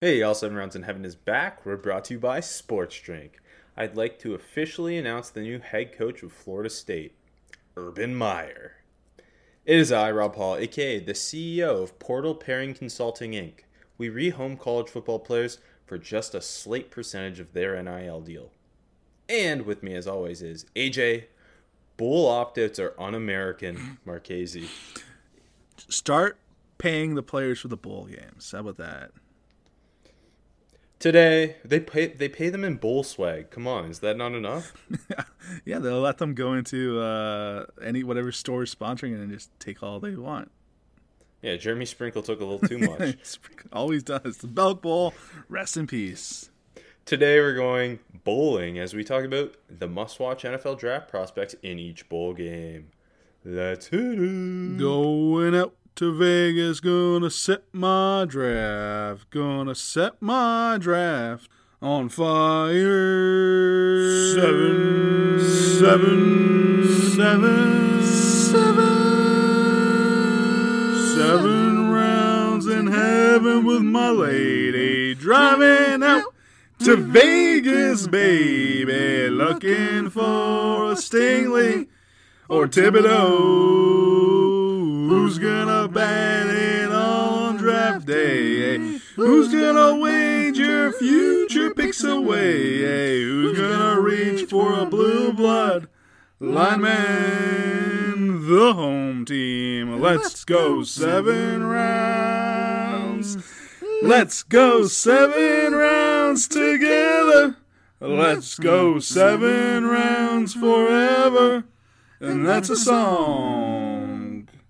Hey, All Seven Rounds in Heaven is back. We're brought to you by Sports Drink. I'd like to officially announce the new head coach of Florida State, Urban Meyer. It is I, Rob Paul, aka the CEO of Portal Pairing Consulting Inc. We rehome college football players for just a slight percentage of their NIL deal. And with me, as always, is AJ. Bull opt-outs are un-American, Marchese. Start paying the players for the bowl games. How about that? Today they pay they pay them in bowl swag. Come on, is that not enough? yeah, they'll let them go into uh, any whatever store is sponsoring it and just take all they want. Yeah, Jeremy Sprinkle took a little too much. Always does. The Belk Bowl, rest in peace. Today we're going bowling as we talk about the must-watch NFL draft prospects in each bowl game. Let's hit it. Going out to Vegas, gonna set my draft, gonna set my draft on fire. Seven, seven, seven, seven, seven rounds in heaven with my lady, driving out to Vegas, baby, looking for a Stingley or Thibodeaux. Who's gonna bat it on draft day? Eh? Who's gonna wager future picks away? Eh? Who's gonna reach for a blue blood lineman? The home team. Let's go seven rounds. Let's go seven rounds together. Let's go seven rounds forever. And that's a song.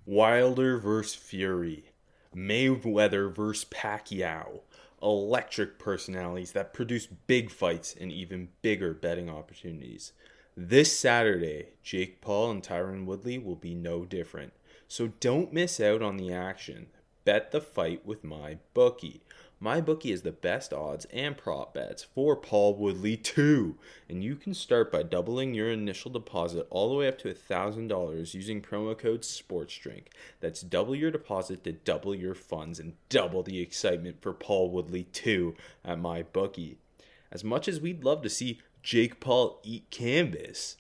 Wilder vs. Fury, Mayweather vs. Pacquiao, electric personalities that produce big fights and even bigger betting opportunities. This Saturday, Jake Paul and Tyron Woodley will be no different. So don't miss out on the action. Bet the fight with my bookie. My bookie is the best odds and prop bets for Paul Woodley too, and you can start by doubling your initial deposit all the way up to $1,000 using promo code SPORTSDRINK. That's double your deposit to double your funds and double the excitement for Paul Woodley too at my bookie. As much as we'd love to see Jake Paul eat canvas,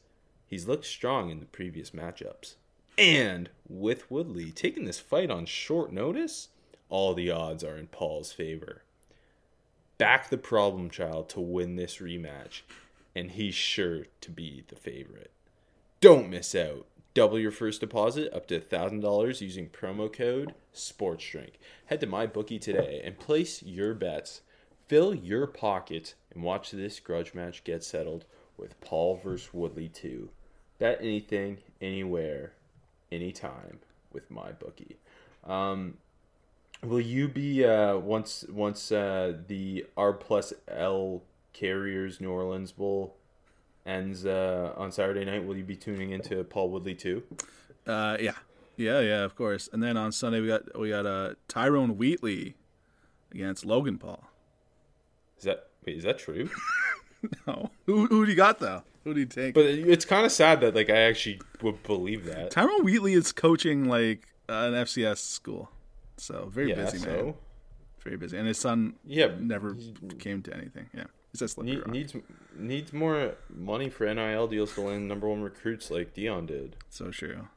he's looked strong in the previous matchups. And with Woodley taking this fight on short notice, all the odds are in Paul's favor. Back the problem child to win this rematch, and he's sure to be the favorite. Don't miss out. Double your first deposit up to $1,000 using promo code SPORTSDRINK. Head to MyBookie today and place your bets. Fill your pocket and watch this grudge match get settled with Paul versus Woodley 2. Bet anything, anywhere, anytime with MyBookie. Um, Will you be uh, once once uh, the R plus L Carriers New Orleans Bowl ends uh, on Saturday night? Will you be tuning into Paul Woodley too? Uh, yeah, yeah, yeah, of course. And then on Sunday we got we got uh, Tyrone Wheatley against Logan Paul. Is that wait? Is that true? no. Who who do you got though? Who do you take? But it's kind of sad that like I actually would believe that Tyrone Wheatley is coaching like an FCS school. So very yeah, busy so. man. Very busy, and his son yeah never came to anything. Yeah, he's a slippery need, rock. needs needs more money for NIL deals to land number one recruits like Deion did. So true.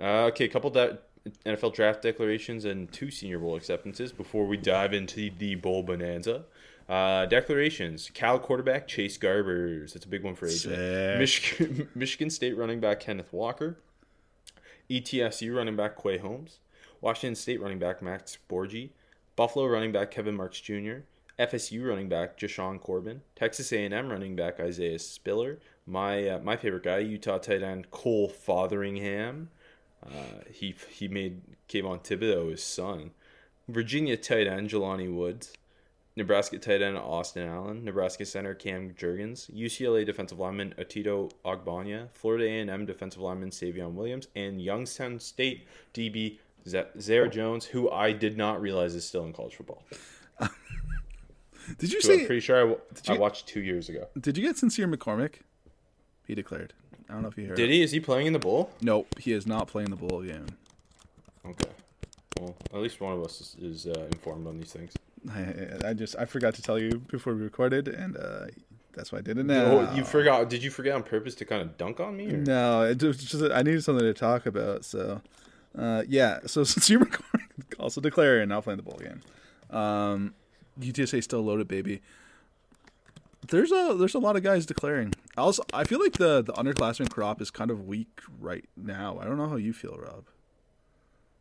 Uh, okay, a couple da- NFL draft declarations and two Senior Bowl acceptances before we dive into the bowl bonanza. Uh, declarations: Cal quarterback Chase Garbers. That's a big one for AJ. Michigan, Michigan State running back Kenneth Walker. ETSU running back Quay Holmes, Washington State running back Max Borghi, Buffalo running back Kevin Marks Jr., FSU running back Jashawn Corbin, Texas A&M running back Isaiah Spiller, my uh, my favorite guy Utah tight end Cole Fotheringham. Uh, he he made Kayvon Thibodeaux his son. Virginia tight end Jelani Woods, Nebraska tight end Austin Allen, Nebraska center Cam Jurgens, UCLA defensive lineman Otito Ogbonnia, Florida A&M defensive lineman Savion Williams, and Youngstown State DB Z- Zaire Jones, who I did not realize is still in college football. Did you Who I'm pretty sure I, w- I you- watched two years ago. Did you get Sincere McCormick? He declared. I don't know if you heard. Did he? Is he playing in the bowl? Nope, he is not playing the bowl game. Okay. Well, at least one of us is, is uh, informed on these things. I, I just I forgot to tell you before we recorded, and uh, that's why I did it now. Oh, you forgot? Did you forget on purpose to kind of dunk on me? Or? No, it was just I needed something to talk about. So, uh, yeah. So since you're recording, also declaring not playing the bowl game. Um, UTSA still loaded, baby. There's a there's a lot of guys declaring. Also, I feel like the the underclassmen crop is kind of weak right now. I don't know how you feel, Rob.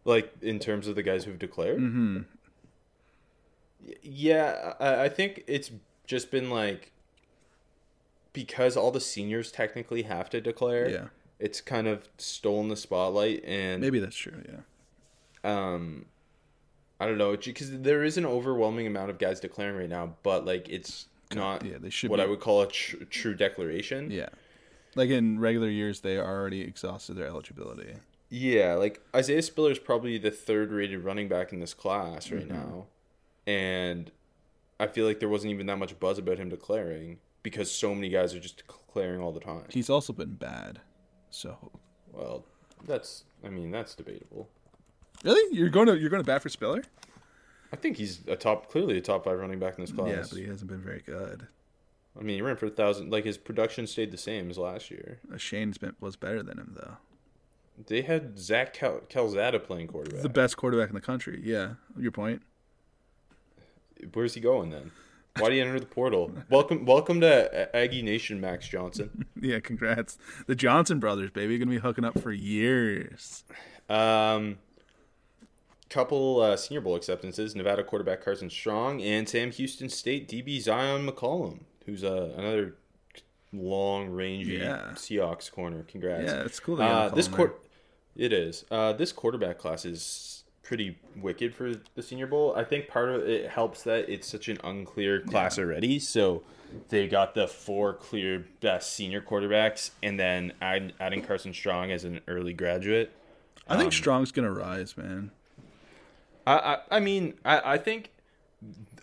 Like in terms of the guys who've declared. Mm-hmm. Yeah, I, I think it's just been like because all the seniors technically have to declare. Yeah. It's kind of stolen the spotlight, and Maybe that's true. Yeah. um i don't know because there is an overwhelming amount of guys declaring right now but like it's not yeah, they should what be. i would call a tr- true declaration Yeah. Like in regular years, they already exhausted their eligibility. yeah like isaiah spiller is probably the third rated running back in this class right now and i feel like there wasn't even that much buzz about him declaring because so many guys are just declaring all the time He's also been bad. So well that's i mean that's debatable really, you're going to you're going to bat for Spiller? i think he's a top clearly a top five running back in this class Yeah, but he hasn't been very good. i mean he ran for a thousand like his production stayed the same as last year Uh, Shane's been, was better than him though. They had Zach Cal- Calzada playing quarterback. The best quarterback in the country. Yeah, your point. Where's he going then? Why do you enter the portal? welcome, welcome to Aggie Nation, Max Johnson. Yeah, congrats. The Johnson brothers, baby, gonna be hooking up for years. Um, couple uh, Senior Bowl acceptances: Nevada quarterback Carson Strong and Sam Houston State DB Zyon McCollum, who's uh, another long, rangy Yeah. Seahawks corner. Congrats! Yeah, it's cool. Uh, this court, it is. Uh, this quarterback class is pretty wicked for the Senior Bowl. I think part of it helps that it's such an unclear class already. So they got the four clear best senior quarterbacks, and then add, adding Carson Strong as an early graduate. I Um, think Strong's gonna rise, man. I, I, I mean, I, I think,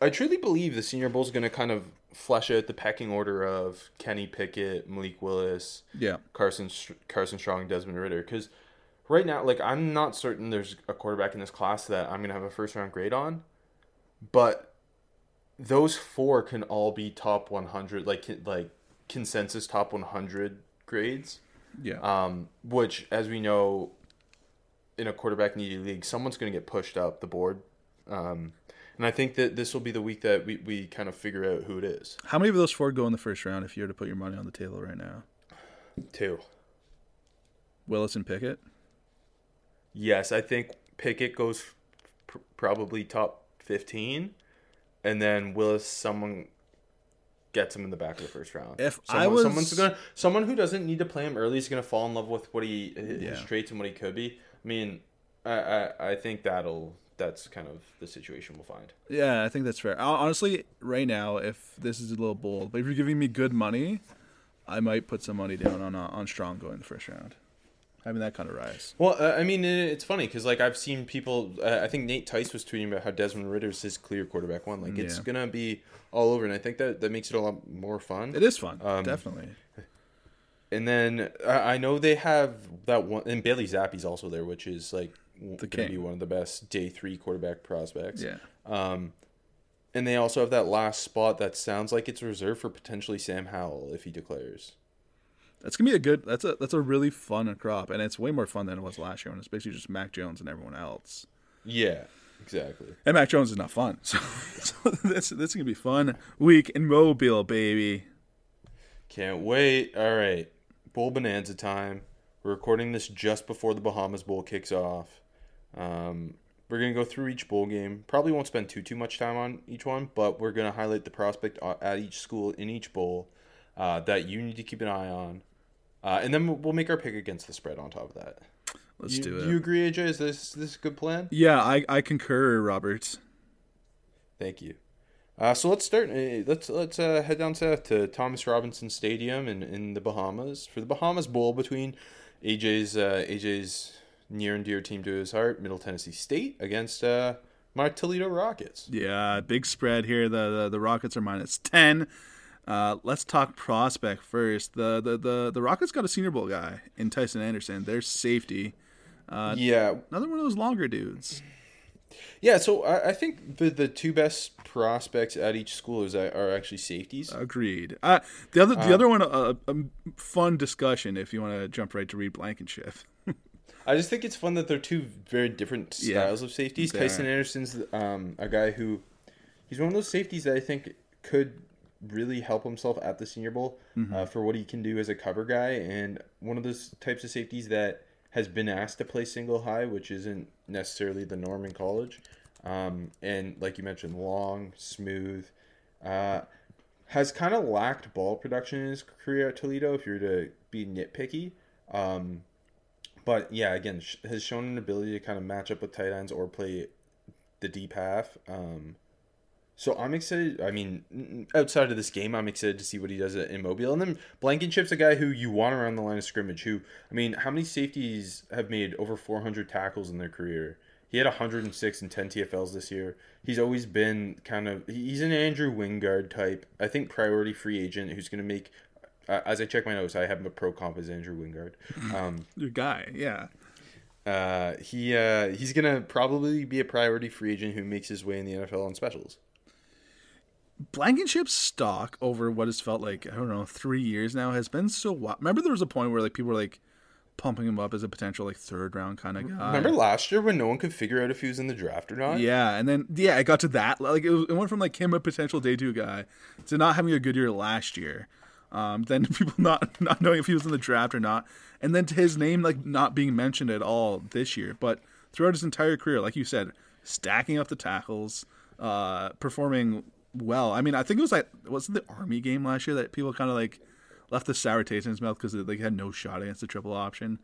I truly believe the Senior Bowl is to kind of flesh out the pecking order of Kenny Pickett, Malik Willis, Yeah, Carson Carson Strong, Desmond Ridder. Because right now, like, I'm not certain there's a quarterback in this class that I'm gonna have a first round grade on, but those four can all be top 100, like like consensus top 100 grades. yeah. Um, which, as we know, in a quarterback needy league, someone's going to get pushed up the board. Um, and I think that this will be the week that we, we kind of figure out who it is. How many of those four go in the first round? If you were to put your money on the table right now, Two. Willis and Pickett. Yes, I think Pickett goes pr- probably top 15. And then Willis, someone gets him in the back of the first round. If someone, I was- someone's gonna someone who doesn't need to play him early is gonna fall in love with what he his Yeah. traits and what he could be. I mean, I, I I think that'll that's kind of the situation we'll find. Yeah, I think that's fair. Honestly, right now, if this is a little bold, but if you're giving me good money, I might put some money down on uh, on Strong going the first round, having that kind of rise. Well, uh, I mean, it's funny because like I've seen people. Uh, I think Nate Tice was tweeting about how Desmond Ridder's his clear quarterback one. Like it's Yeah. gonna be all over, and I think that that makes it a lot more fun. It is fun, Um, definitely. And then I I know they have that one, and Bailey Zappe's also there, which is like going to be one of the best day three quarterback prospects. Yeah, Um, and they also have that last spot that sounds like it's reserved for potentially Sam Howell if he declares. That's gonna be a good. That's a that's a really fun crop, and it's way more fun than it was last year when it's basically just Mac Jones and everyone else. Yeah, exactly. And Mac Jones is not fun, so, so this this is gonna be fun week in Mobile, baby. Can't wait. All right. Bowl Bonanza time. We're recording this just before the Bahamas Bowl kicks off. Um, we're going to go through each bowl game. Probably won't spend too too much time on each one, but we're going to highlight the prospect at each school in each bowl uh, that you need to keep an eye on. Uh, and then we'll- we'll make our pick against the spread on top of that. Let's you, do it. Do you agree, AJ? Is this this a good plan? yeah, I I concur, Roberts. Thank you. Uh, so let's start. Uh, let's let's uh, head down south to Thomas Robinson Stadium in, in the Bahamas for the Bahamas Bowl between AJ's uh, AJ's near and dear team to his heart, Middle Tennessee State, against uh, my Toledo Rockets. Yeah, big spread here. The the, the Rockets are minus ten. Uh, let's talk prospect first. The, the the the Rockets got a Senior Bowl guy in Tycen Anderson. Their safety. Uh, yeah, another one of those longer dudes. Yeah, so I, I think the the two best prospects at each school is are actually safeties. Agreed. Uh, the other the um, other one, a, a, fun discussion if you want to jump right to Reed Blankenship. I just think it's fun that they're two very different styles yeah, of safeties. Tycen Anderson's um, a guy who he's one of those safeties that I think could really help himself at the Senior Bowl mm-hmm. uh, for what he can do as a cover guy, and one of those types of safeties that has been asked to play single high, which isn't necessarily the norm in college. Um, and like you mentioned, long, smooth. Uh, has kind of lacked ball production in his career at Toledo, if you're to be nitpicky. Um, but yeah, again, sh- has shown an ability to kind of match up with tight ends or play the deep half. Um, so I'm excited. I mean, outside of this game, I'm excited to see what he does in Mobile. And then Blankenship's a guy who you want around the line of scrimmage. Who, I mean, how many safeties have made over 400 tackles in their career? He had 106 and 10 TFLs this year. He's always been kind of he's an Andrew Wingard type. I think priority free agent who's going to make. Uh, as I check my notes, I have him a pro comp as Andrew Wingard. Um, Your guy, yeah. Uh, he uh, he's gonna probably be a priority free agent who makes his way in the NFL on specials. Blankenship's stock over what has felt like I don't know three years now has been so. Wild. Remember, there was a point where like people were like pumping him up as a potential like third round kind of guy. Remember last year when no one could figure out if he was in the draft or not? Yeah, and then yeah, it got to that. Like it, was, it went from like him a potential day two guy to not having a good year last year. Um, then people not not knowing if he was in the draft or not, and then to his name like not being mentioned at all this year. But throughout his entire career, like you said, stacking up the tackles, uh, performing well. I mean, I think it was like was it the Army game last year that people kind of like left the sour taste in his mouth because they had no shot against the triple option.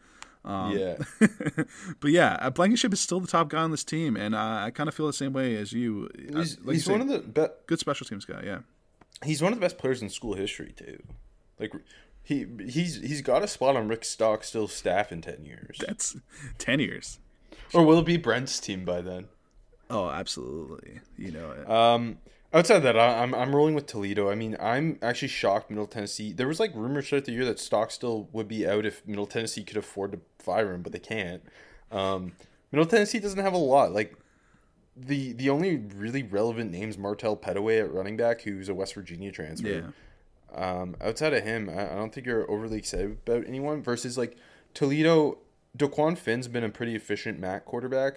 Um, yeah, but yeah, uh, Blankenship is still the top guy on this team, and uh, I kind of feel the same way as you. Uh, he's, like he's you one of the good special teams guy. Yeah, he's one of the best players in school history too. Like he he's he's got a spot on Rick Stockstill's staff in ten years. That's ten years. Or will it be Brent's team by then? Oh, absolutely. You know it. Um, Outside that, I, am I'm rolling with Toledo. I mean, I'm actually shocked. Middle Tennessee. There was like rumors throughout the year that Stockstill would be out if Middle Tennessee could afford to fire him, but they can't. Um, Middle Tennessee doesn't have a lot. Like the the only really relevant names Martell Pettaway at running back, who's a West Virginia transfer. Yeah. Um, outside of him, I, I don't think you're overly excited about anyone. Versus like Toledo, Dequan Finn's been a pretty efficient MAC quarterback,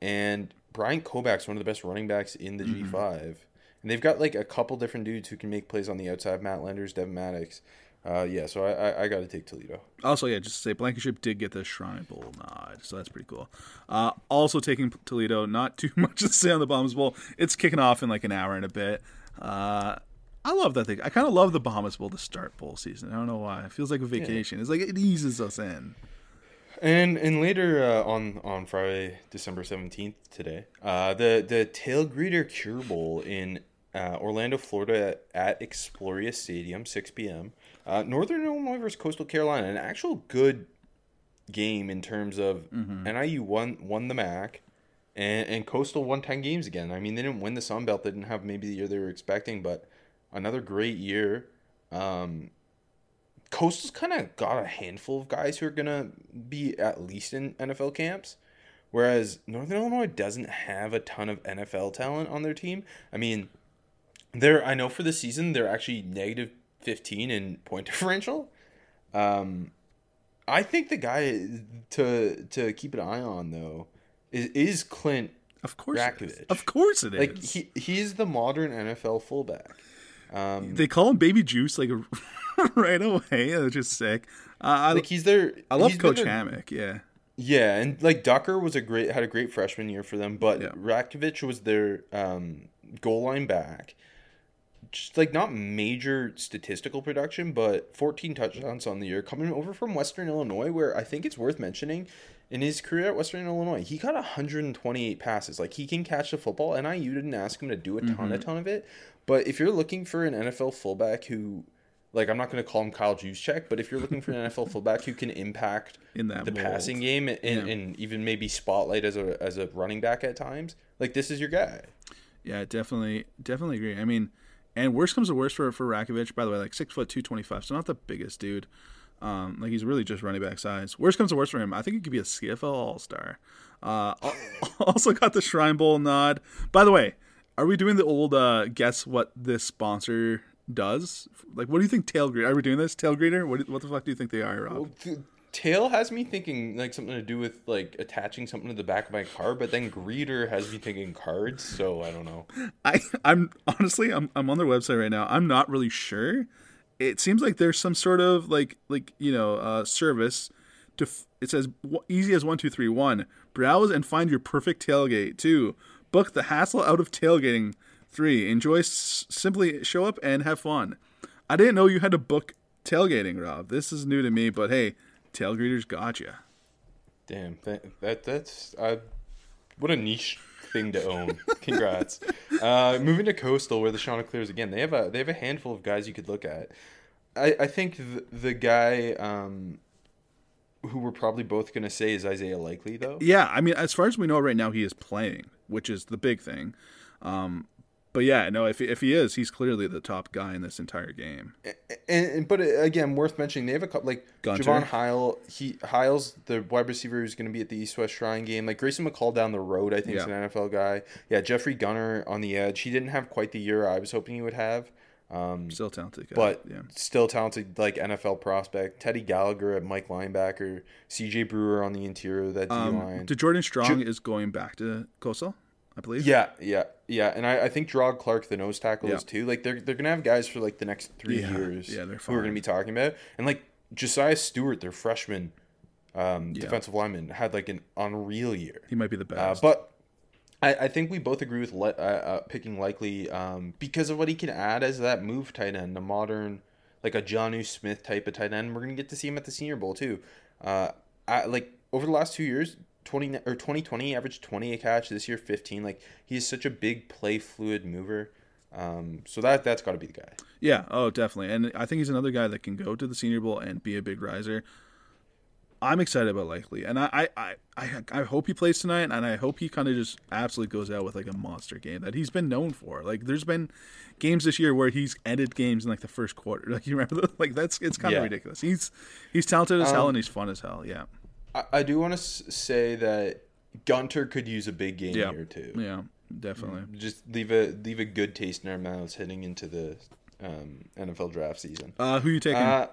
and Bryant Koback's one of the best running backs in the mm-hmm. G5. And they've got like a couple different dudes who can make plays on the outside. Matt Landers, Devin Maddox. Uh, yeah, so I, I, I got to take Toledo. Also, yeah, just to say, Blankenship did get the Shrine Bowl nod, so that's pretty cool. Uh, also taking Toledo, not too much to say on the Bahamas Bowl. It's kicking off in like an hour and a bit. Uh, I love that thing. I kind of love the Bahamas Bowl to start bowl season. I don't know why. It feels like a vacation. Yeah. It's like it eases us in. And and later uh, on on Friday, December seventeenth, today, uh, the the Tail Greeter Cure Bowl in uh, Orlando, Florida at Exploria Stadium, 6 p.m. Uh, Northern Illinois versus Coastal Carolina, an actual good game in terms of mm-hmm. NIU won won the MAC, and, and Coastal won 10 games again. I mean, they didn't win the Sun Belt, they didn't have maybe the year they were expecting, but another great year. Um, Coastal's kind of got a handful of guys who are gonna be at least in NFL camps. Whereas Northern Illinois doesn't have a ton of NFL talent on their team. I mean, they're I know for the season they're actually negative fifteen in point differential. Um, I think the guy to to keep an eye on though is, is Clint. Of course, of course it is. Like he he's the modern NFL fullback. Um, they call him Baby Juice like right away. It's just sick. Uh, like he's their. I love Coach their, Hammock. Yeah. Yeah, and like Ducker was a great had a great freshman year for them, but yeah. Ratkovich was their um, goal line back just like not major statistical production, but 14 touchdowns on the year coming over from Western Illinois, where I think it's worth mentioning in his career at Western Illinois, he got 128 passes. Like he can catch the football. and NIU didn't ask him to do a ton, Mm-hmm. a ton of it. But if you're looking for an NFL fullback who, like, I'm not going to call him Kyle Juszczyk, but if you're looking for an NFL fullback who can impact In that the mold. passing game and, Yeah. and even maybe spotlight as a as a running back at times, like this is your guy. Yeah, definitely, definitely agree. I mean, and worst comes to worst for for Ratkovich. By the way, like six foot two twenty five, so not the biggest dude. Um, like he's really just running back size. Worst comes to worst for him, I think he could be a CFL All Star. Uh, also got the Shrine Bowl nod. By the way, are we doing the old uh, guess what this sponsor does? Like, what do you think Tailgreeter? Are we doing this Tailgreeter? What do- what the fuck do you think they are, Rob? Th- Tail has me thinking like something to do with like attaching something to the back of my car, but then greeter has me thinking cards. So I don't know. I I'm honestly I'm I'm on their website right now. I'm not really sure. It seems like there's some sort of like like you know uh, service to f- it says easy as one two three one browse and find your perfect tailgate two book the hassle out of tailgating three enjoy s- simply show up and have fun. I didn't know you had to book tailgating, Rob. This is new to me, but hey, tailgreeters gotcha. Damn, that, that that's uh, what a niche thing to own. Congrats. uh, moving to Coastal, where the Chanticleers again, they have a they have a handful of guys you could look at. I I think the, the guy um, who we're probably both gonna say is Isaiah Likely though. Yeah, I mean, as far as we know right now, he is playing, which is the big thing. Um, but yeah, no, if if he is, he's clearly the top guy in this entire game. And, and but uh, again, worth mentioning, they have a couple like Gunter. Jaivon Heiligh. He Heiligh's the wide receiver who's going to be at the East West Shrine game. Like Grayson McCall down the road, I think is an NFL guy. Yeah, Jeffrey Gunter on the edge. He didn't have quite the year I was hoping he would have. Um, Still talented guy. but yeah, still talented, like NFL prospect. Teddy Gallagher at Mike linebacker. C.J. Brewer on the interior of that D line. um, to Jordan Strong is going back to Coastal, I believe. Yeah, yeah, yeah, and I, I think Gerard Clark, the nose tackle, is too. Like they're they're gonna have guys for like the next three Yeah, years. yeah, they're who we're gonna be talking about, and like Josaiah Stewart, their freshman um, defensive lineman, had like an unreal year. he might be the Uh, best. but I, I think we both agree with li- uh, uh, picking likely um, because of what he can add as that move tight end, a modern like a Jonnu Smith type of tight end. We're gonna get to see him at the Senior Bowl too. Uh, I, like over the last two years, twenty or twenty twenty, averaged twenty a catch. This year, fifteen. Like he's such a big play fluid mover. Um, so that that's got to be the guy. yeah, oh, definitely. And I think he's another guy that can go to the Senior Bowl and be a big riser. I'm excited about Likely, and I, I, I, I, hope he plays tonight, and I hope he kind of just absolutely goes out with like a monster game that he's been known for. Like, there's been games this year where he's ended games in like the first quarter. Like, you remember, like that's it's kind Yeah. of ridiculous. He's he's talented as hell Um, and he's fun as hell. Yeah, I, I do want to s- say that Gunter could use a big game yeah, here too. yeah, definitely. just leave a leave a good taste in our mouths heading into the um, NFL draft season. Uh, who you taking? Uh,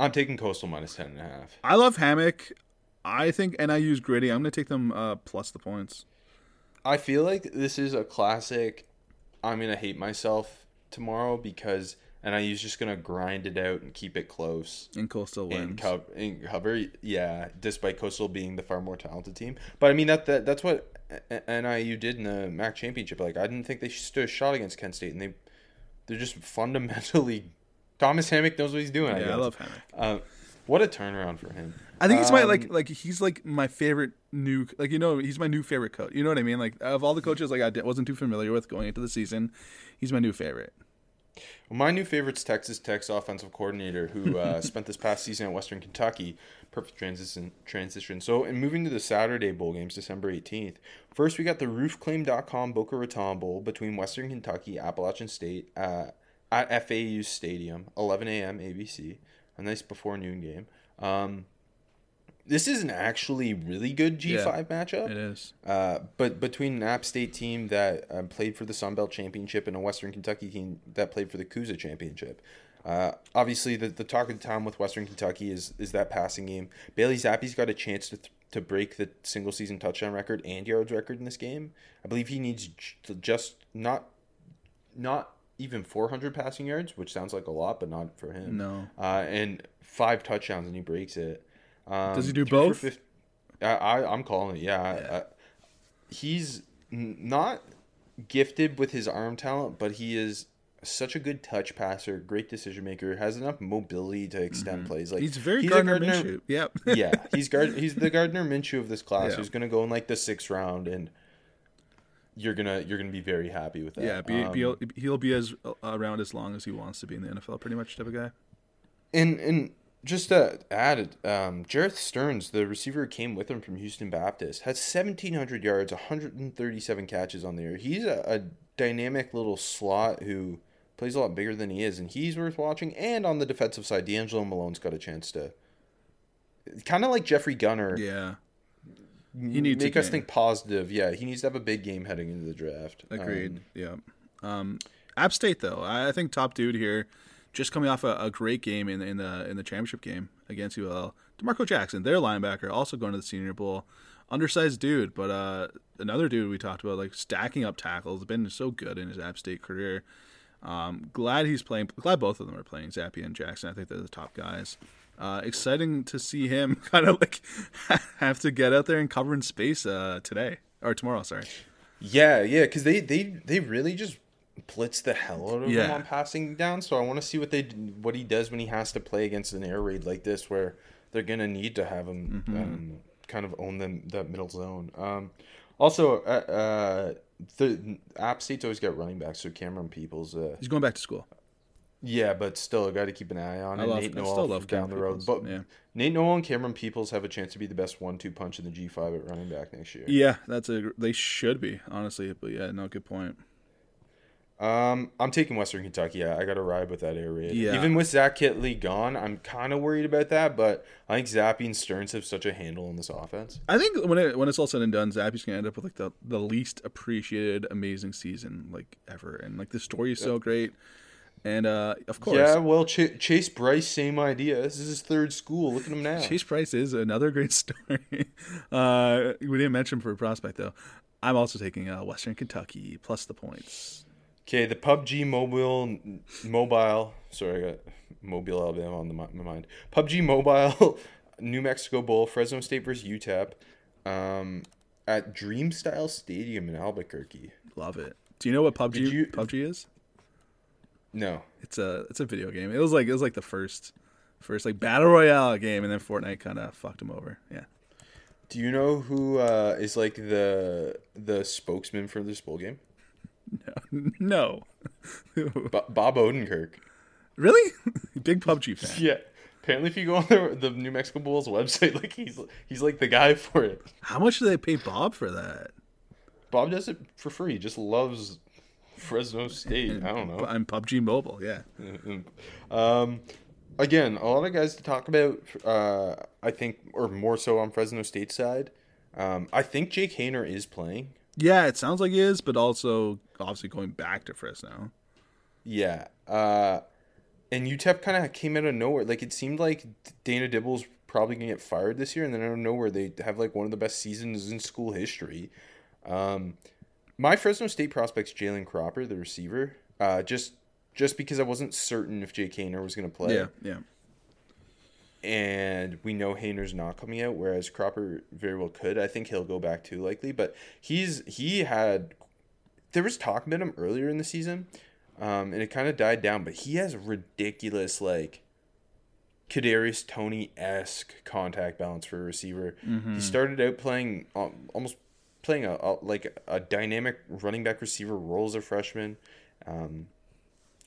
I'm taking Coastal minus ten and a half. I love Hammock. I think and I use Gritty. I'm gonna take them uh, plus the points. I feel like this is a classic. I'm gonna hate myself tomorrow because and I use just gonna grind it out and keep it close And Coastal and wins. cover and cover. Yeah, despite Coastal being the far more talented team, but I mean that, that that's what NIU did in the MAC championship. Like I didn't think they stood a shot against Kent State, and they they're just fundamentally. Thomas Hammock knows what he's doing. I, yeah, I guess. love Hammock. Uh, what a turnaround for him. I think he's my like Um, like he's like my favorite new like you know he's my new favorite coach. You know what I mean? Like of all the coaches like I wasn't too familiar with going into the season, he's my new favorite. Well, my new favorite's Texas Tech's offensive coordinator, who uh, spent this past season at Western Kentucky. Perfect transition. Transition. So, in moving to the Saturday bowl games, December eighteenth. First, we got the RoofClaim.com Boca Raton Bowl between Western Kentucky, Appalachian State, uh, at FAU Stadium, eleven a.m. ABC. A nice before noon game. Um, this is an actually really good G five matchup. It is. Uh, but between an App State team that um, played for the Sun Belt Championship and a Western Kentucky team that played for the C-USA Championship, uh, obviously the, the talk of the town with Western Kentucky is is that passing game. Bailey Zappe's got a chance to th- to break the single season touchdown record and yards record in this game. I believe he needs j- just not not even 400 passing yards, which sounds like a lot, but not for him. No. Uh, and five touchdowns and he breaks it. Um, Does he do both? fif- I, I I'm calling it. Yeah, I- I- he's not gifted with his arm talent, but he is such a good touch passer, great decision maker, has enough mobility to extend plays. Like Mm-hmm. He's very a Gardner, Minshew. Yep. yeah, he's guard. He's the Gardner Minshew of this class. Yeah. Who's going to go in like the sixth round, and you're gonna you're gonna be very happy with that. yeah, be, Um, be, he'll be as uh, around as long as he wants to be in the NFL, pretty much type of guy. And and just to add, um, Jerreth Sterns, the receiver who came with him from Houston Baptist, has 1,700 yards, 137 catches on the year. He's a, a dynamic little slot who plays a lot bigger than he is, and he's worth watching. And on the defensive side, D'Angelo Malone's got a chance to, kind of like Jeffrey Gunter, Yeah, he needs make us game. think positive. Yeah, he needs to have a big game heading into the draft. agreed. Um, yeah. Um, App State though, I think top dude here, just coming off a, a great game in in the in the championship game against UL. D'Marco Jackson, their linebacker, also going to the Senior Bowl. Undersized dude, but uh, another dude we talked about, like stacking up tackles, been so good in his App State career. Um, glad he's playing. Glad both of them are playing Zappe and Jackson. I think they're the top guys. Uh, exciting to see him kind of like have to get out there and cover in space uh, today or tomorrow. Sorry. Yeah, yeah, because they, they they really just blitz the hell out of him on passing down. So I want to see what they what he does when he has to play against an air raid like this, where they're gonna need to have him Mm-hmm. um, kind of own them that middle zone. Um, also, uh, uh, the App State's always got running backs. So Camerun Peoples, uh, He's going back to school. yeah, but still, got to keep an eye on. I it. love- Nate I Noel still love down the road, Peoples, but yeah. Nate Noel and Camerun Peoples have a chance to be the best one-two punch in the G five at running back next year. Yeah, that's a. They should be honestly, but yeah, no, good point. Um, I'm taking Western Kentucky. I, I got to ride with that air raid. Yeah. Even with Zach Kittley gone, I'm kind of worried about that. But I think Zappe and Sterns have such a handle on this offense. I think when it when it's all said and done, Zappe's gonna end up with like the the least appreciated amazing season like ever, and like the story is so great, and uh of course, Yeah, well, Ch- Chase Brice, same idea. This is his third school. Look at him now. Chase Brice is another great story. uh, we didn't mention him for a prospect though. I'm also taking uh, Western Kentucky plus the points. Okay, the PUBG mobile mobile. Sorry, I got Mobile, Alabama on the, my mind. PUBG mobile, New Mexico Bowl, Fresno State versus UTEP, um, at Dream Style Stadium in Albuquerque. Love it. Do you know what PUBG you- PUBG is? No, It's a it's a video game. It was like it was like the first first like battle royale game, and then Fortnite kind of fucked him over. Yeah. Do you know who uh, is like the the spokesman for this bowl game? No. Bo- Bob Odenkirk. really? Big PUBG fan. Yeah. Apparently, if you go on the, the New Mexico Bulls website, like he's he's like the guy for it. How much do they pay Bob for that? Bob does it for free. He just loves Fresno State. I don't know. I'm PUBG Mobile. Yeah. Um, again, a lot of guys to talk about. Uh, I think, or more so on Fresno State side. Um, I think Jake Haener is playing. Yeah, it sounds like he is, but also obviously going back to Fresno. Yeah. Uh, and UTEP kind of came out of nowhere. Like it seemed like Dana Dimel's probably gonna get fired this year, and then out of nowhere they have like one of the best seasons in school history. Um, my Fresno State prospect's Jalen Cropper, the receiver. Uh, just just because I wasn't certain if Jake Haener was gonna play. Yeah, yeah. And we know Haener's not coming out, whereas Cropper very well could. I think he'll go back too likely, but he's he had there was talk about him earlier in the season, um, and it kind of died down. But he has ridiculous like Kadarius Toney esque contact balance for a receiver. He started out playing um, almost playing a, a like a dynamic running back receiver role as a freshman. Um,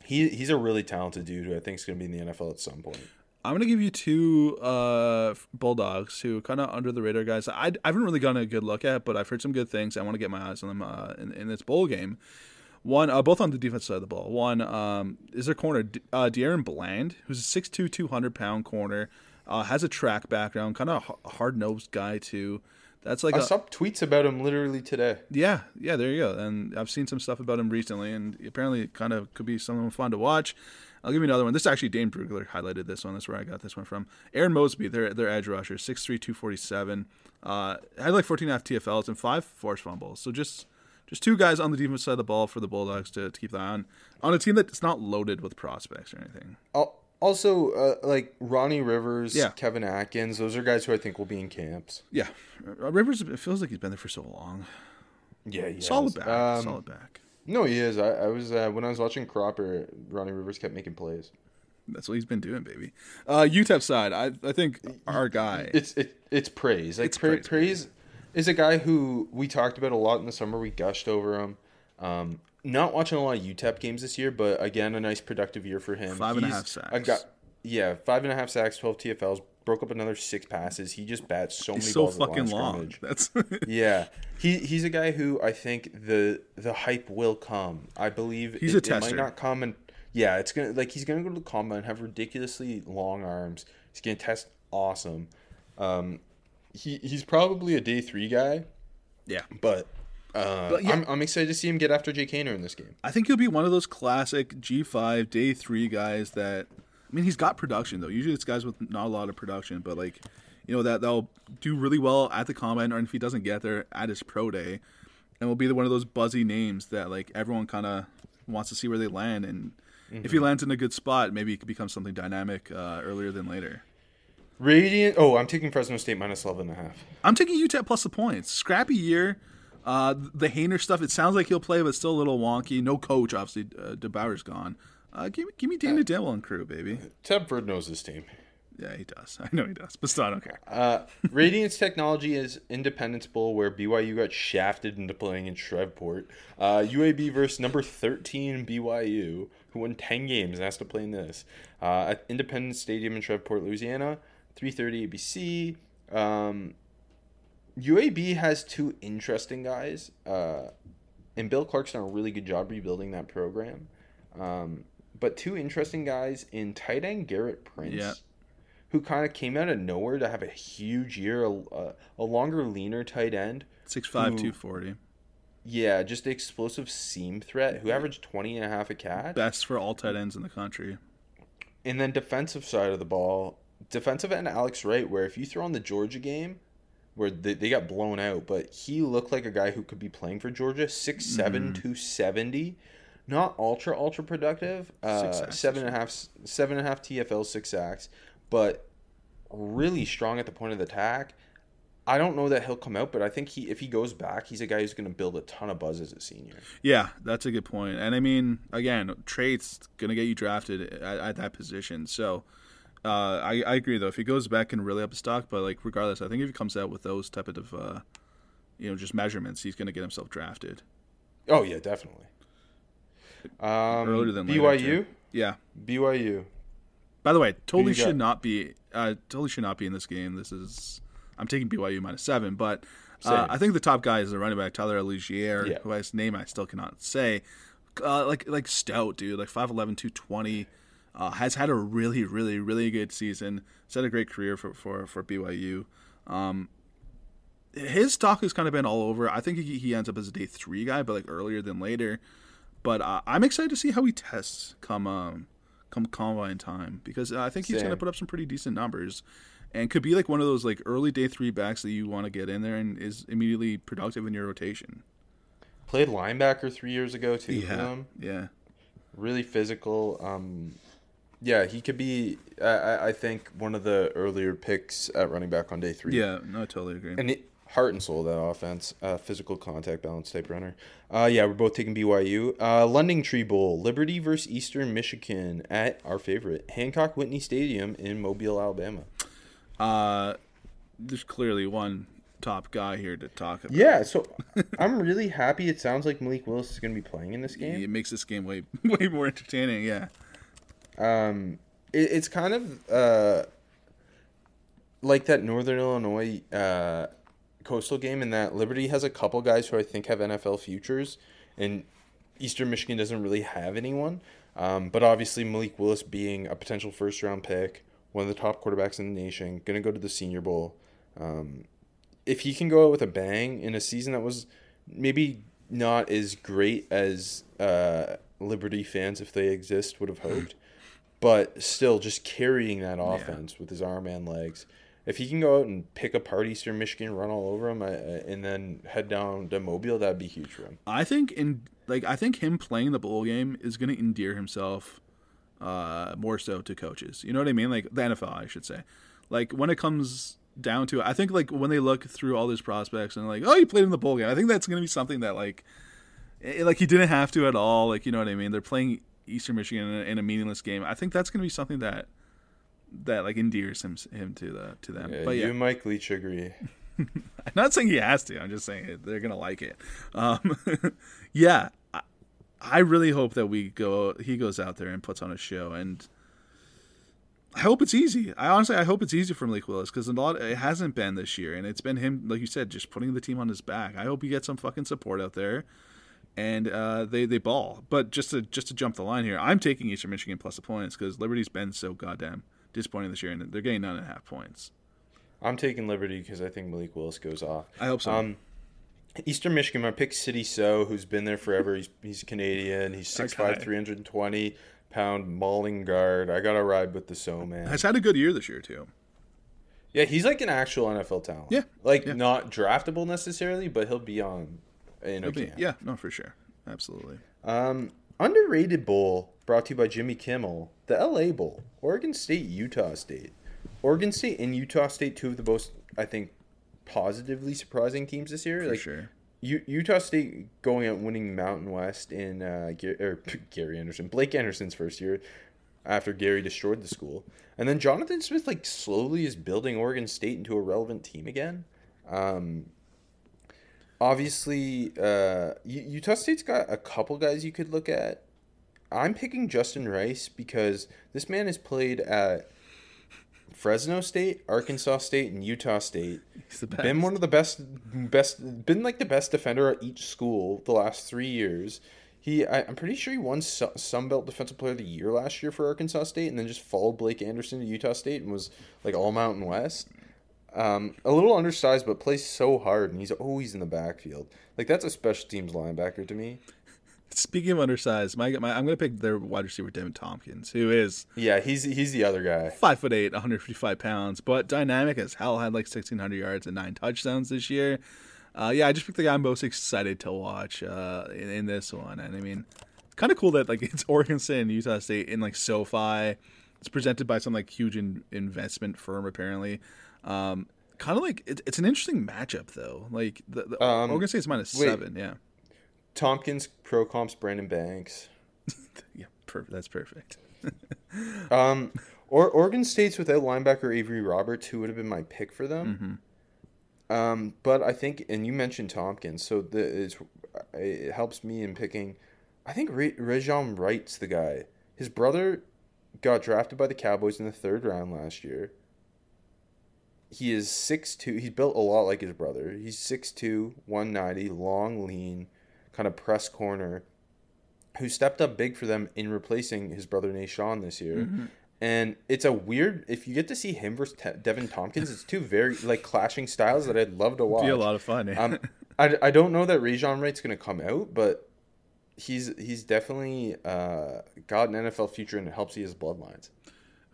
he he's a really talented dude who I think is going to be in the NFL at some point. I'm gonna give you two uh, Bulldogs, who kind of under the radar guys. I, I haven't really gotten a good look at, but I've heard some good things. I want to get my eyes on them uh, in, in this bowl game. One, uh, both on the defense side of the ball. One um, is their corner, D- uh, DaRon Bland, who's a 6'2", 200 pound corner, uh, has a track background, kind of a hard nosed guy too. That's like I a, saw tweets about him literally today. yeah, yeah, there you go. And I've seen some stuff about him recently, and apparently it kind of could be something fun to watch. I'll give you another one. This is actually Dane Brugler highlighted this one. That's where I got this one from. Arron Mosby, their their edge rusher, 6'3", 247. Uh, had like 14 half TFLs and five forced fumbles. So just just two guys on the defense side of the ball for the Bulldogs to, to keep an eye on. On a team that's not loaded with prospects or anything. Al- Also, uh, like Ronnie Rivers, Yeah. Kevin Atkins, those are guys who I think will be in camps. Yeah. Uh, Rivers, it feels like he's been there for so long. Yeah, he Solid has. back. Um, solid back. No, he is. I, I was uh, when I was watching Cropper, Ronnie Rivers kept making plays. That's what he's been doing, baby. Uh, UTEP side, I I think our guy. It's it, it's praise. Like It's pra- praise, praise, is a guy who we talked about a lot in the summer. We gushed over him. Um, not watching a lot of UTEP games this year, but again, a nice productive year for him. Five and a He's half sacks. A guy, yeah, five and a half sacks, twelve TFLs. Broke up another six passes. He just bats so many He's so balls fucking long. That's Yeah, he he's a guy who I think the the hype will come. I believe He's it, a it might not come and yeah, it's gonna like he's gonna go to the combine, and have ridiculously long arms. He's gonna test awesome. Um, he he's probably a day three guy, yeah. but. Uh, But yeah. I'm, I'm excited to see him get after Jake Haener in this game. I think he'll be one of those classic G5 day three guys that. I mean, he's got production though. Usually it's guys with not a lot of production, but like, you know, that they'll do really well at the combine, or if he doesn't get there at his pro day, and will be one of those buzzy names that like everyone kind of wants to see where they land. And if he lands in a good spot, maybe it could become something dynamic uh, earlier than later. Radiant. Oh, I'm taking Fresno State minus 11 and a half. I'm taking UTEP plus the points. Scrappy year. Uh, the Haener stuff. It sounds like he'll play, but still a little wonky. No coach, obviously. Uh, DeBoer's gone. Uh, give me, give me Dana Dimel and crew, baby. Tedford knows his team. Yeah, he does. I know he does, but still, I don't care. Uh, Radiance Technology is Independence Bowl, where BYU got shafted into playing in Shreveport. Uh, UAB versus number 13 BYU, who won 10 games and has to play in this. Uh, at Independence Stadium in Shreveport, Louisiana, 3:30 ABC. Um, UAB has two interesting guys, uh, and Bill Clark's done a really good job rebuilding that program. Um, but two interesting guys in tight end Gerrit Prince Yeah. who kind of came out of nowhere to have a huge year, a, a, longer, leaner tight end. 6'5", 240. Yeah, just explosive seam threat who averaged 20 and a half a catch. Best for all tight ends in the country. And then defensive side of the ball, defensive end Alex Wright, where if you throw on the Georgia game, where they, they got blown out, but he looked like a guy who could be playing for Georgia, 6'7", 270. Not ultra, ultra productive. Uh, seven and a half, seven and a half TFL, six sacks, but really strong at the point of the attack. I don't know that he'll come out, but I think he, if he goes back, he's a guy who's going to build a ton of buzz as a senior. Yeah, that's a good point. And I mean, again, traits gonna get you drafted at, at that position. So uh, I, I agree though. If he goes back and really up his stock, but like regardless, I think if he comes out with those type of uh, you know just measurements, he's gonna get himself drafted Oh yeah, definitely. Um, earlier than BYU. too. Yeah. BYU. By the way, totally you got? should not be. Uh, totally should not be in this game. This is. I'm taking BYU minus seven, but uh, I think the top guy is the running back Tyler Allgeier, Yeah. who name I still cannot say. Uh, like like stout dude, like 5'11", 220. Uh, has had a really really really good season. Has had a great career for for for BYU. Um, his stock has kind of been all over. I think he, he ends up as a day three guy, but like earlier than later. But uh, I'm excited to see how he tests come um, come combine time because I think he's going to put up some pretty decent numbers, and could be like one of those like early day three backs that you want to get in there and is immediately productive in your rotation. Played linebacker three years ago too. for them. yeah. Really physical. Um, yeah, he could be. I- I, I think one of the earlier picks at running back on day three. Yeah, no, I totally agree. And it, heart and soul of that offense, uh, physical contact balance type runner. Uh, yeah, we're both taking BYU. Uh, LendingTree Bowl, Liberty versus Eastern Michigan at our favorite Hancock Whitney Stadium in Mobile, Alabama. uh, there's clearly one top guy here to talk about. Yeah, so I'm really happy. It sounds like Malik Willis is going to be playing in this game. It makes this game way way more entertaining. Yeah. Um, it, it's kind of uh, like that Northern Illinois uh, coastal game in that Liberty has a couple guys who I think have NFL futures, and Eastern Michigan doesn't really have anyone. Um, but obviously Malik Willis being a potential first round pick, one of the top quarterbacks in the nation, going to go to the Senior Bowl. Um, if he can go out with a bang in a season that was maybe not as great as uh, Liberty fans, if they exist, would have hoped, but still just carrying that offense with his arm and legs. If he can go out and pick apart Eastern Michigan, run all over them, uh, and then head down to Mobile, that'd be huge for him. I think in like I think him playing the bowl game is going to endear himself uh, more so to coaches. You know what I mean? Like the NFL, I should say. Like when it comes down to it, I think like when they look through all these prospects and like, oh, you played in the bowl game. I think that's going to be something that like Eh, Like he didn't have to at all. Like you know what I mean. They're playing Eastern Michigan in a, in a meaningless game. I think that's going to be something that that like endears him him to the to them. Yeah, but you yeah, and Mike Leach agree. I'm not saying he has to. I'm just saying they're gonna like it. Um, yeah, I, I really hope that we go. He goes out there and puts on a show, and I hope it's easy. I honestly, I hope it's easy for Malik Willis because a lot it hasn't been this year, and it's been him, like you said, just putting the team on his back. I hope he gets some fucking support out there, and uh, they they ball. But just to just to jump the line here, I'm taking Eastern Michigan plus the points because Liberty's been so goddamn disappointing this year, and they're getting nine and a half points. I'm taking Liberty because I think Malik Willis goes off. I hope so. Um, Eastern Michigan, my pick Sidy Sow, who's been there forever. He's he's Canadian. He's 6'5", Okay. 320 pound mauling guard. I gotta ride with the Sow man. Has had a good year this year too. Yeah, he's like an actual NFL talent. Yeah, like yeah. not draftable necessarily, but he'll be on in a It'll be- yeah, no, for sure, absolutely. Um, underrated bowl brought to you by Jimmy Kimmel, the LA Bowl, Oregon State, Utah State. Oregon State and Utah State, two of the most, I think, positively surprising teams this year. For like sure. U- Utah State going out winning Mountain West in uh, Gar- or, Gary Anderson, Blake Anderson's first year after Gary destroyed the school, and then Jonathan Smith like slowly is building Oregon State into a relevant team again. Um, obviously, uh, Utah State's got a couple guys you could look at. I'm picking Justin Rice because this man has played at Fresno State, Arkansas State, and Utah State. He's the best. Been one of the best, best, been like the best defender at each school the last three years. He, I, I'm pretty sure he won Su- Sun Belt Defensive Player of the Year last year for Arkansas State, and then just followed Blake Anderson to Utah State and was like all Mountain West. Um, a little undersized, but plays so hard, and he's always in the backfield. Like that's a special teams linebacker to me. Speaking of undersized, my, my I'm gonna pick their wide receiver Deven Thompkins, who is Yeah, he's he's the other guy. five foot eight, 155 pounds, but dynamic as hell. Had like 1600 yards and nine touchdowns this year. Uh, yeah, I just picked the guy I'm most excited to watch uh, in, in this one, and I mean, kind of cool that like it's Oregon State and Utah State in like SoFi. It's presented by some like huge in, investment firm apparently. Um, kind of like it, it's an interesting matchup though. Like the, the Um, Oregon State's minus wait. seven. Yeah, Thompkins, pro comps, Brandon Banks. yeah, per- that's perfect. Um, or Oregon State's without linebacker Avery Roberts, who would have been my pick for them. Um, but I think, and you mentioned Thompkins, so the it's, it helps me in picking. I think Re- Rejzohn Wright's the guy. His brother got drafted by the Cowboys in the third round last year. He is 6'2". He's built a lot like his brother. He's 6'2", 190, long, lean, kind of press corner, who stepped up big for them in replacing his brother Nahshon this year. And it's a weird if you get to see him versus Te- Deven Thompkins. It's two very like clashing styles that I'd love to watch. Be a lot of fun. Yeah. Um, I, I don't know that Rejzohn Wright's going to come out, but he's he's definitely uh, got an NFL future and it helps he has bloodlines.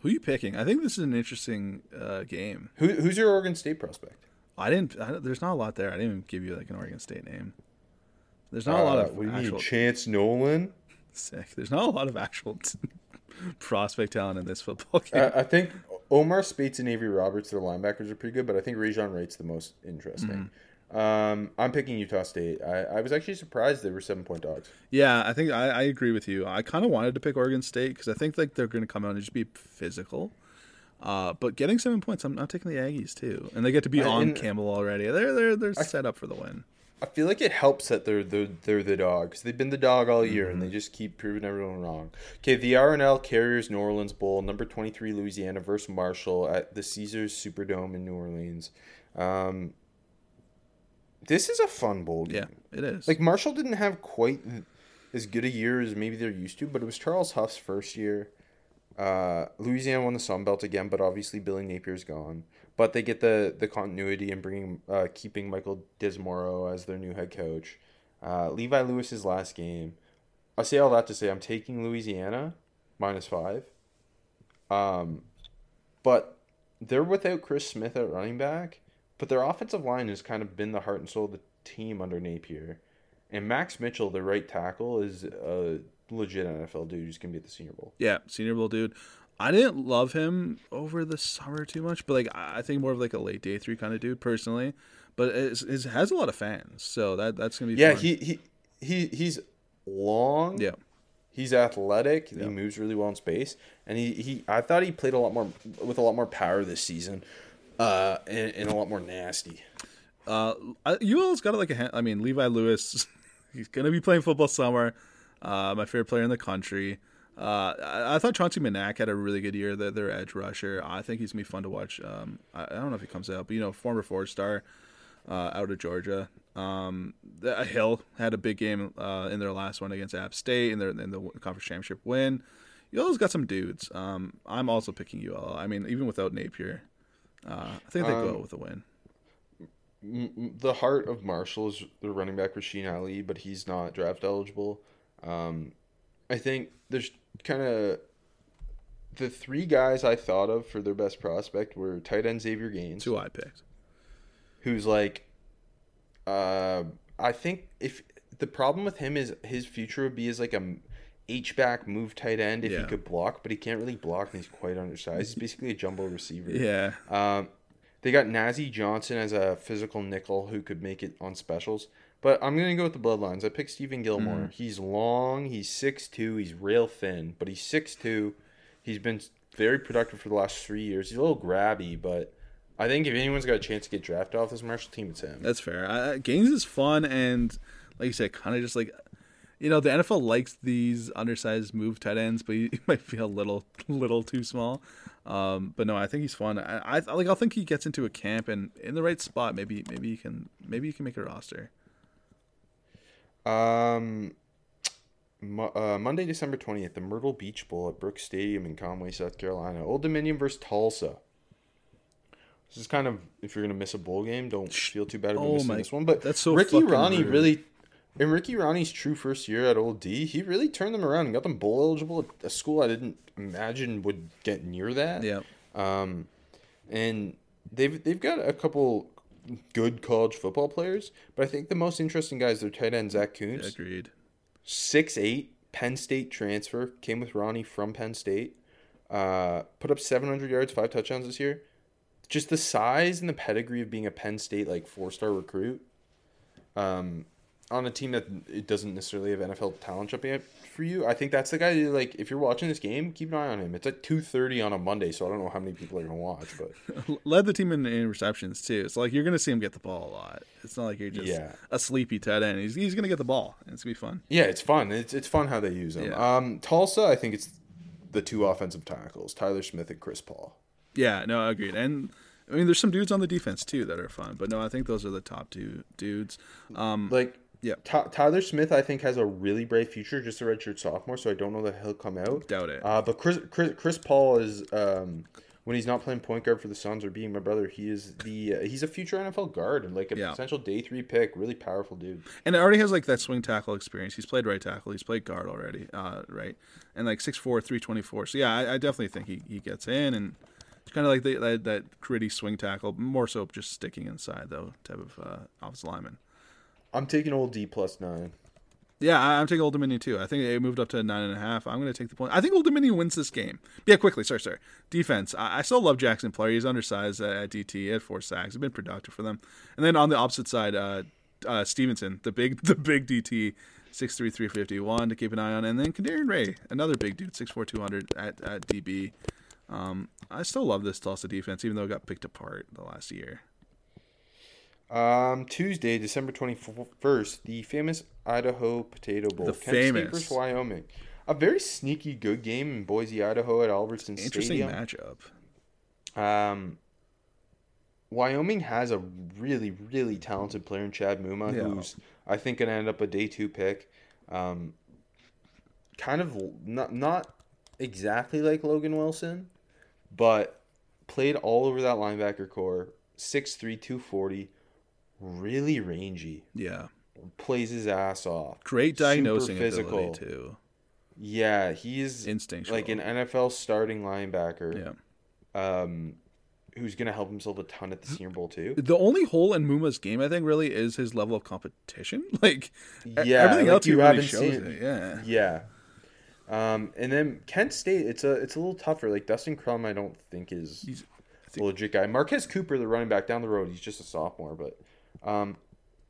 Who are you picking? I think this is an interesting uh, game. Who, who's your Oregon State prospect? I didn't. I, there's not a lot there. I didn't even give you like an Oregon State name. There's not a lot Uh, of what do you actual mean, Chance Nolan? sick. There's not a lot of actual prospect talent in this football game. Uh, I think Omar Speights and Avery Roberts, their linebackers are pretty good, but I think Rejzohn Wright's the most interesting. Um, I'm picking Utah State. I, I was actually surprised they were seven point dogs. yeah, I think I, I agree with you. I kind of wanted to pick Oregon State because I think like they're going to come out and just be physical. Uh, but getting seven points, I'm not taking the Aggies too, and they get to be I- on Campbell already. They're they're they're set up for the win. I feel like it helps that they're they're, they're the dogs. They've been the dog all year, and they just keep proving everyone wrong. Okay, the R+L Carriers New Orleans Bowl, number twenty three Louisiana versus Marshall at the Caesars Superdome in New Orleans. Um, this is a fun bowl game. Yeah, it is. Like Marshall didn't have quite as good a year as maybe they're used to, but it was Charles Huff's first year. Uh, Louisiana won the Sun Belt again, but obviously Billy Napier's gone. But they get the the continuity and bringing uh, keeping Michael Desormeaux as their new head coach. Uh, Levi Lewis's last game. I say all that to say I'm taking Louisiana minus five. Um, but they're without Chris Smith at running back, but their offensive line has kind of been the heart and soul of the team under Napier. And Max Mitchell, the right tackle, is a legit NFL dude who's gonna be at the Senior Bowl. Yeah, Senior Bowl dude. I didn't love him over the summer too much, but like I think more of like a late day three kind of dude personally. But it has a lot of fans, so that that's gonna be Yeah, fun. he he he he's long. Yeah. He's athletic. Yeah. He moves really well in space, and he, he I thought he played a lot more with a lot more power this season, uh, and, and a lot more nasty. Uh, UL's got like a. ha- I mean, Levi Lewis, he's gonna be playing football somewhere. Uh, my favorite player in the country. Uh, I, I thought Chauncey Manac had a really good year. Their, their edge rusher. I think he's gonna be fun to watch. Um, I, I don't know if he comes out, but you know, former four star, uh, out of Georgia. Um, the, Hill had a big game uh, in their last one against App State in their in the conference championship win. UL's got some dudes. Um, I'm also picking UL. I mean, even without Napier, uh, I think they go Um, with a win. The heart of Marshall is the running back Rasheen Ali, but he's not draft eligible. Um, I think there's kind of the three guys I thought of for their best prospect were tight end Xavier Gaines, who I picked. who's like, uh, I think if the problem with him is his future would be as like a H back move tight end if Yeah. he could block, but he can't really block and he's quite undersized. He's basically a jumbo receiver. Yeah. Um, they got Nazeeh Johnson as a physical nickel who could make it on specials. But I'm gonna go with the bloodlines. I picked Stephen Gilmore. Mm. He's long, he's 6'2", he's real thin, but he's 6'2". He's been very productive for the last three years. He's a little grabby, but I think if anyone's got a chance to get drafted off this Marshall team, it's him. That's fair. I, I- Gaines is fun and, like you said, kind of just like, you know, the NFL likes these undersized move tight ends, but he, he might feel a little, little too small. Um, but no, I think he's fun. I, I like. I think he gets into a camp and in the right spot. Maybe, maybe you can, maybe you can make a roster. Um, Mo- uh, Monday, December 20th, the Myrtle Beach Bowl at Brooks Stadium in Conway, South Carolina. Old Dominion versus Tulsa. This is kind of if you're gonna miss a bowl game, don't feel too bad about Oh missing my- this one. But that's so Ricky Rahne rude. really, in Ricky Rahne's true first year at Old D, he really turned them around and got them bowl eligible at a school I didn't imagine would get near that. Yeah. Um, and they've they've got a couple good college football players, but I think the most interesting guy is their tight end Zach Kuntz Agreed. six eight Penn State transfer came with Rahne from Penn State. Uh, put up seven hundred yards, five touchdowns this year. Just the size and the pedigree of being a Penn State like four star recruit. Um, on a team that it doesn't necessarily have NFL talent jumping up for you. I think that's the guy. Like, if you're watching this game, keep an eye on him. It's at two thirty on a Monday, so I don't know how many people are gonna watch, but Led the team in, in receptions too. It's like you're gonna see him get the ball a lot. It's not like you're just Yeah. a sleepy tight end. He's, he's gonna get the ball. and It's gonna be fun. yeah, it's fun. It's it's fun how they use him. Yeah. Um, Tulsa, I think it's the two offensive tackles, Tyler Smith and Chris Paul. Yeah, no, I agreed. And I mean, there's some dudes on the defense too that are fun. But no, I think those are the top two dudes. Um, Like, Yeah. Ty- Tyler Smith, I think has a really bright future. Just a redshirt sophomore, so I don't know that he'll come out. Doubt it. Uh, but Chris, Chris Chris Paul is um, when he's not playing point guard for the Suns or being my brother, he is the uh, he's a future NFL guard and like a Yeah. potential day three pick. Really powerful dude. and it already has like that swing tackle experience. He's played right tackle. He's played guard already. Uh, right, and like 6'4", 324. So yeah, I, I definitely think he, he gets in and. It's kind of like the, that that gritty swing tackle, more so just sticking inside though type of uh, offensive lineman. I'm taking old D plus nine. Yeah, I'm taking Old Dominion too. I think it moved up to nine and a half. I'm going to take the point. I think Old Dominion wins this game. Yeah, quickly. Sorry, sorry. Defense. I, I still love Jaxon Player. He's undersized at, at DT. He had four sacks. He's been productive for them. And then on the opposite side, uh, uh, Stevenson, the big, the big DT, six three three fifty one to keep an eye on. And then Kadarian Ray, another big dude, 6'4", 200 at, at DB. Um, I still love this Tulsa defense, even though it got picked apart the last year. Um, Tuesday, December twenty first, the famous Idaho Potato Bowl. The Kent State famous. versus Wyoming. A very sneaky good game in Boise, Idaho, at Albertson Interesting Stadium. Interesting matchup. Um, Wyoming has a really, really talented player in Chad Muma, Yeah. who's I think gonna end up a day two pick. Um, kind of not not exactly like Logan Wilson, but played all over that linebacker core. 6'3", 240, really rangy. Yeah. Plays his ass off. Great Super diagnosing physical. ability too. Yeah, he's Instinctual. like an NFL starting linebacker. Yeah. um, who's going to help himself a ton at the Senior Bowl too. The only hole in Muma's game, I think, really is his level of competition. Like, Yeah, everything like else you really haven't shows seen- it. Yeah, Yeah. Um, and then Kent State, it's a it's a little tougher. Like Dustin Crum, I don't think is He's- a legit guy. Marquez Cooper, the running back down the road, he's just a sophomore, but um,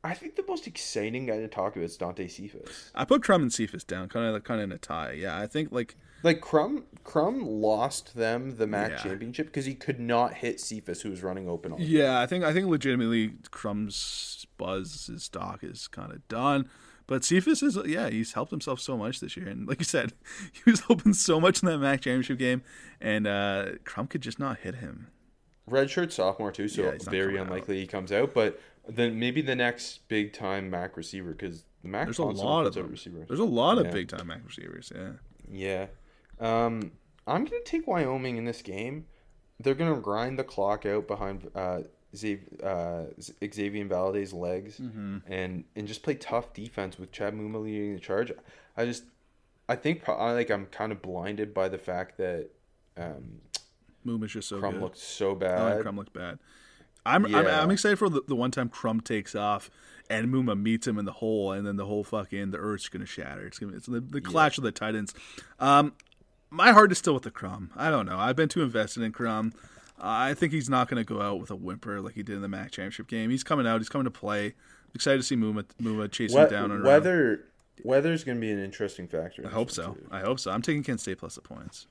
I think the most exciting guy to talk about is Dante Cephas. I put Crum and Cephas down, kind of kind of in a tie. Yeah, I think like Like Crum, Crum lost them the MAC Yeah. championship because he could not hit Cephas, who was running open. All yeah, I think I think legitimately Crum's buzz his stock is kind of done. But Cephas is yeah, he's helped himself so much this year, and like you said, he was open so much in that MAC championship game, and uh, Crum could just not hit him. redshirt sophomore too, so Yeah, very coming out. unlikely he comes out. But then maybe the next big time MAC receiver because the MAC There's a lot of puts out them. receivers. There's a lot of big time MAC receivers. Yeah. Yeah. Um, I'm going to take Wyoming in this game. They're going to grind the clock out behind uh, Xav- uh, Xazavian Valladay's legs Mm-hmm. and and just play tough defense with Chad Muma leading the charge. I just I think I like I'm kind of blinded by the fact that um, Moom is just so Crum good. looked so Oh, bad. and Crum looked bad. I'm, I'm I'm excited for the, the one time Crum takes off and Muma meets him in the hole, and then the whole fucking the earth's gonna shatter. It's gonna it's the, the clash of the titans. Um, my heart is still with the Crum. I don't know. I've been too invested in Crum. I think he's not gonna go out with a whimper like he did in the MAC championship game. He's coming out. He's coming to play. I'm excited to see Muma Muma chase him down and around. weather weather's going to be an interesting factor. I hope so. too. I hope so. I'm taking Kent State plus the points.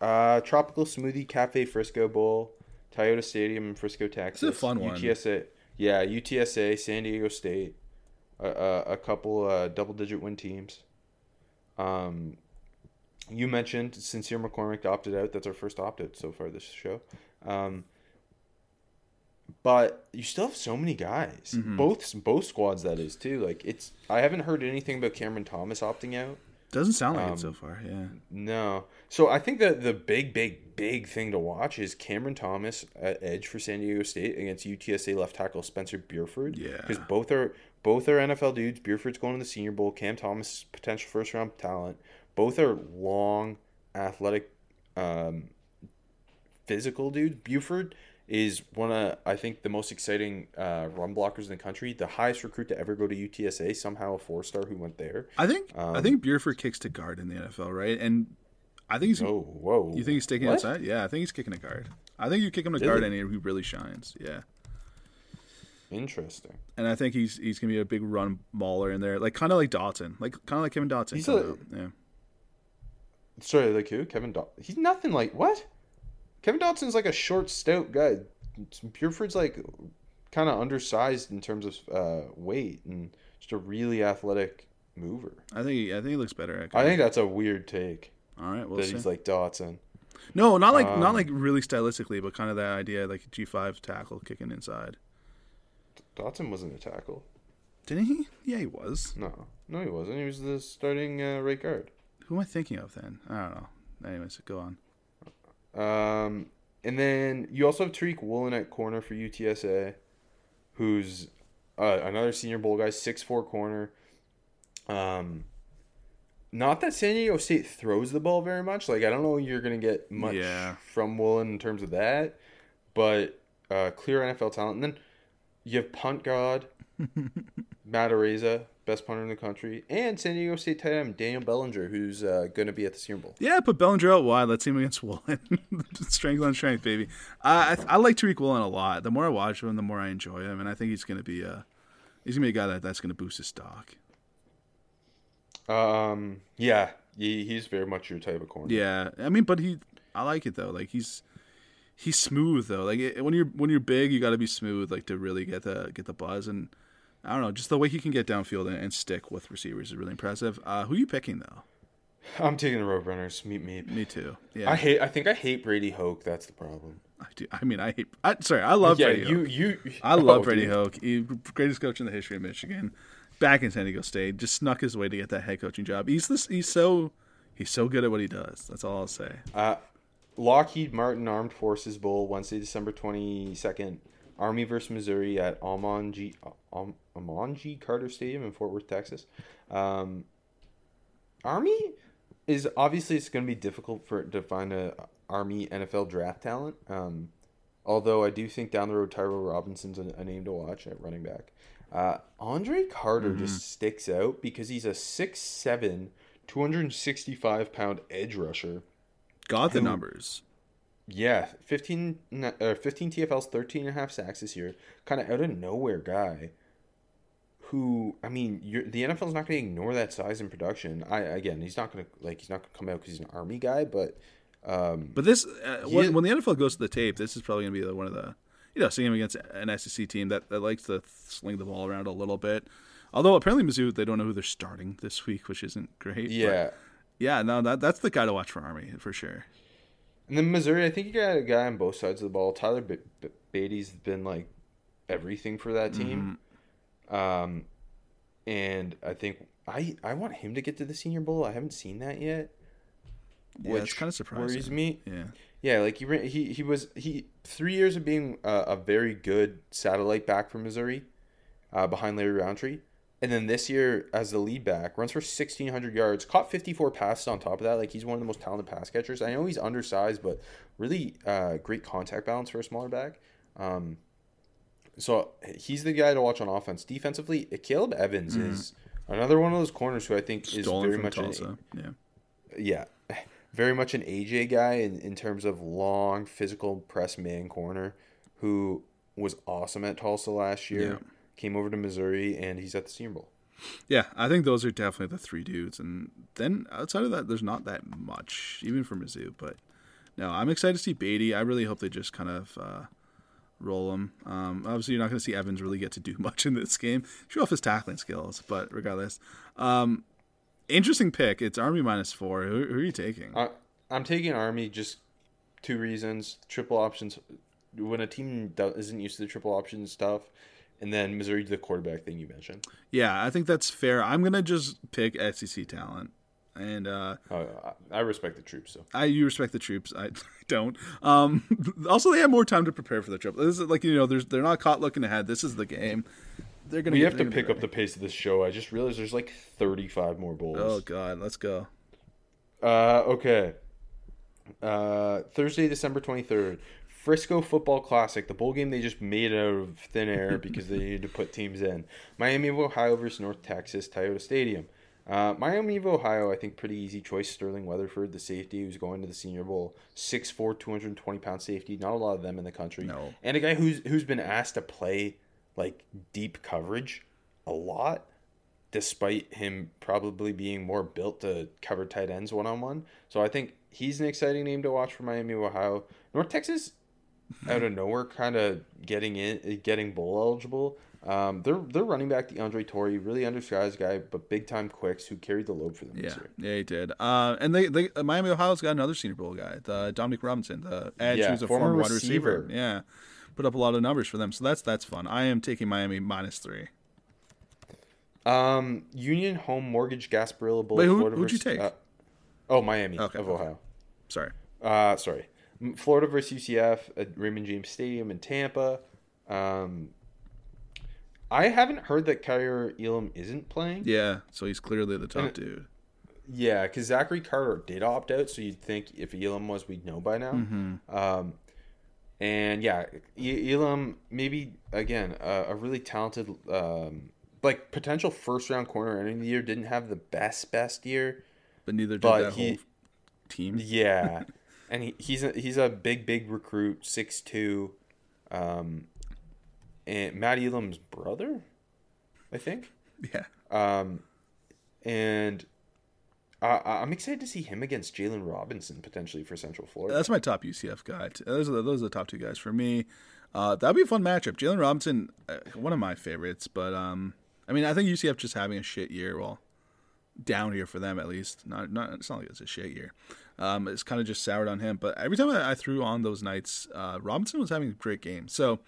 Uh, Tropical Smoothie Cafe Frisco Bowl, Toyota Stadium in Frisco, Texas. It's a fun one. UTSA, yeah, UTSA, San Diego State, a a, a couple uh, double-digit win teams. Um, you mentioned Sincere McCormick opted out. That's our first opt-out so far this show. Um, but you still have so many guys, Mm-hmm. both both squads. That is too. Like it's. I haven't heard anything about Cameron Thomas opting out. Doesn't sound like Um, it so far. Yeah. No. So I think that the big, big, big thing to watch is Cameron Thomas at edge for San Diego State against UTSA left tackle Spencer Burford. Yeah. Because both are both are NFL dudes. Burford's going to the Senior Bowl. Cam Thomas potential first round talent. Both are long, athletic, um, physical dudes. Burford is one of I think the most exciting uh, run blockers in the country. The highest recruit to ever go to UTSA. Somehow a four star who went there. I think I Um, think Burford kicks to guard in the NFL, right? And I think he's Oh, whoa! You think he's taking What? outside? Yeah, I think he's kicking a guard. I think you kick him to guard and he he really shines. Yeah, Interesting. and I think he's he's gonna be a big run mauler in there, like kind of like Dotson, like kind of like Kevin Dotson. He's a- yeah. Sorry, like who? Kevin Dot. He's nothing like what? Kevin Dotson's like a short, stout guy. Burford's like kind of undersized in terms of uh, weight and just a really athletic mover. I think he, I think he looks better. I think that's a weird take All right, we'll that see. he's like Dotson. no, not like um, not like really stylistically, but kind of that idea, like G five tackle kicking inside. Dotson wasn't a tackle. Didn't he? Yeah, he was. No, no, he wasn't. He was the starting uh, right guard. Who am I thinking of then? I don't know. Anyways, go on. Um, and then you also have Tariq Woolen at corner for UTSA, who's uh, another Senior Bowl guy, six four corner. Um, not that San Diego State throws the ball very much. Like I don't know you're gonna get much Yeah. from Woolen in terms of that, but uh, clear NFL talent. And then you have punt god Matt Araiza, best punter in the country, and San Diego State tight end Daniel Bellinger, who's uh, gonna be at the Senior Bowl. Yeah, put Bellinger out wide. Let's see him against Woolen. strength on strength, baby. I, I I like Tariq Woolen a lot. The more I watch him, the more I enjoy him, and I think he's gonna be a he's gonna be a guy that, that's gonna boost his stock. Um, yeah, he, he's very much your type of corner. Yeah, I mean, but he I like it though. Like he's he's smooth though. Like it, when you're when you're big, you got to be smooth, like to really get the get the buzz. And I don't know, just the way he can get downfield and, and stick with receivers is really impressive. Uh, who are you picking though? I'm taking the Roadrunners. Meet me. Me too. Yeah, I hate. I think I hate Brady Hoke. That's the problem. I do. I mean, I hate. I, sorry, I love yeah, Brady you Hoke. you. I love oh, Brady dude. Hoke. He, greatest coach in the history of Michigan. Back in San Diego State, just snuck his way to get that head coaching job. He's this. He's so. He's so good at what he does. That's all I'll say. Uh, Lockheed Martin Armed Forces Bowl Wednesday, December twenty second. Army versus Missouri at Amon G. Am, Amon G. Carter Stadium in Fort Worth, Texas. Um, Army is obviously it's going to be difficult for to find a Army NFL draft talent. Um, although I do think down the road Tyrell Robinson's a, a name to watch at running back. Uh, Andre Carter just sticks out because he's a 6'7", 265 pound edge rusher. Got the numbers. Yeah, 15, na- uh, 15 TFLs, 13 and a half sacks this year. Kind of out of nowhere guy. who I mean, you're, the NFL's not going to ignore that size and production. I again, he's not going to like he's not going to come out because he's an army guy, but um, But this, uh, when, is- when the NFL goes to the tape, this is probably going to be the, one of the, you know, seeing him against an SEC team that, that likes to sling the ball around a little bit. Although apparently Mizzou, they don't know who they're starting this week, which isn't great. but yeah. yeah, no, that that's the guy to watch for Army for sure. And then Missouri, I think you got a guy on both sides of the ball. Tyler B- B- Badie's been like everything for that team. Mm-hmm. Um, and I think I I want him to get to the Senior Bowl. I haven't seen that yet. Yeah, it's kind of surprising. worries me. Yeah, Yeah, like he he he was he three years of being a, a very good satellite back for Missouri, uh, behind Larry Rountree, and then this year as the lead back runs for sixteen hundred yards, caught fifty four passes on top of that. Like he's one of the most talented pass catchers. I know he's undersized, but really uh, great contact balance for a smaller back. Um, so he's the guy to watch on offense. Defensively, Akayleb Evans is another one of those corners who I think is Mm-hmm. very much an- Yeah, yeah, very much an AJ guy in, in terms of long physical press man corner who was awesome at Tulsa last year. Yeah. Came over to Missouri and he's at the Senior Bowl. yeah. I think those are definitely the three dudes, and then outside of that, there's not that much, even for Mizzou. But no, I'm excited to see Badie. I really hope they just kind of. Uh, roll him. Um, obviously, you're not going to see Evans really get to do much in this game. Show off his tackling skills, but regardless, um, interesting pick. It's Army minus four. Who, who are you taking? I, I'm taking Army just two reasons: triple options. When a team isn't used to the triple option stuff, and then Missouri the quarterback thing you mentioned. yeah, I think that's fair. I'm gonna just pick SEC talent, and uh, Uh, I respect the troops, so I you respect the troops. I don't. Um, also, they have more time to prepare for the trip. This is like you know, there's they're not caught looking ahead. This is the game. They're gonna. we get- have to they're gonna be pick up the pace of this show. I just realized there's like 35 more bowls. Oh God, let's go. Uh, okay. Uh, Thursday, December 23rd. Frisco Football Classic, the bowl game they just made out of thin air because they needed to put teams in. Miami of Ohio versus North Texas, Toyota Stadium. Uh, Miami of Ohio, I think pretty easy choice. Sterling Weatherford, the safety who's going to the Senior Bowl, 6'4", 220 pound safety. Not a lot of them in the country. No. And a guy who's who's been asked to play like deep coverage a lot despite him probably being more built to cover tight ends one on one. So I think he's an exciting name to watch for Miami of Ohio. North Texas, out of nowhere, kind of getting in, getting bowl eligible. Um, they're they're running back DeAndre Torrey, really undersized guy, but big time quicks who carried the load for them Yeah, this year. yeah, he did. Uh, and they, they Miami Ohio's got another Senior Bowl guy, the Dominique Robinson, the edge Yeah, who's a former former, wide receiver. receiver. Yeah, put up a lot of numbers for them, so that's that's fun. I am taking Miami minus three. Um, Union Home Mortgage Gasparilla Bowl. Wait, who- who'd you take? uh, oh, Miami Okay, of okay. Ohio. Sorry. Uh, sorry, Florida versus UCF at Raymond James Stadium in Tampa. Um, I haven't heard that Kaiir Elam isn't playing. Yeah, so he's clearly the top And- dude. Yeah, because Zachary Carter did opt out, so you'd think if Elam was, we'd know by now. Mm-hmm. Um, and yeah, Elam maybe again a, a really talented, um, like potential first round corner ending the year. Didn't have the best best year. But neither did but that he- whole team. Yeah, and he, he's a he's a big big recruit, six two, um, and Matt Elam's brother, I think. Yeah. Um, and I, I'm excited to see him against Jaylon Robinson potentially for Central Florida. That's my top UCF guy. Those are the, those are the top two guys for me. Uh, that'd be a fun matchup. Jaylon Robinson, uh, one of my favorites, but um, I mean, I think UCF just having a shit year. Well, down here for them at least. Not not it's not like it's a shit year. Um, it's kind of just soured on him. But every time I, I threw on those nights, uh, Robinson was having a great game. So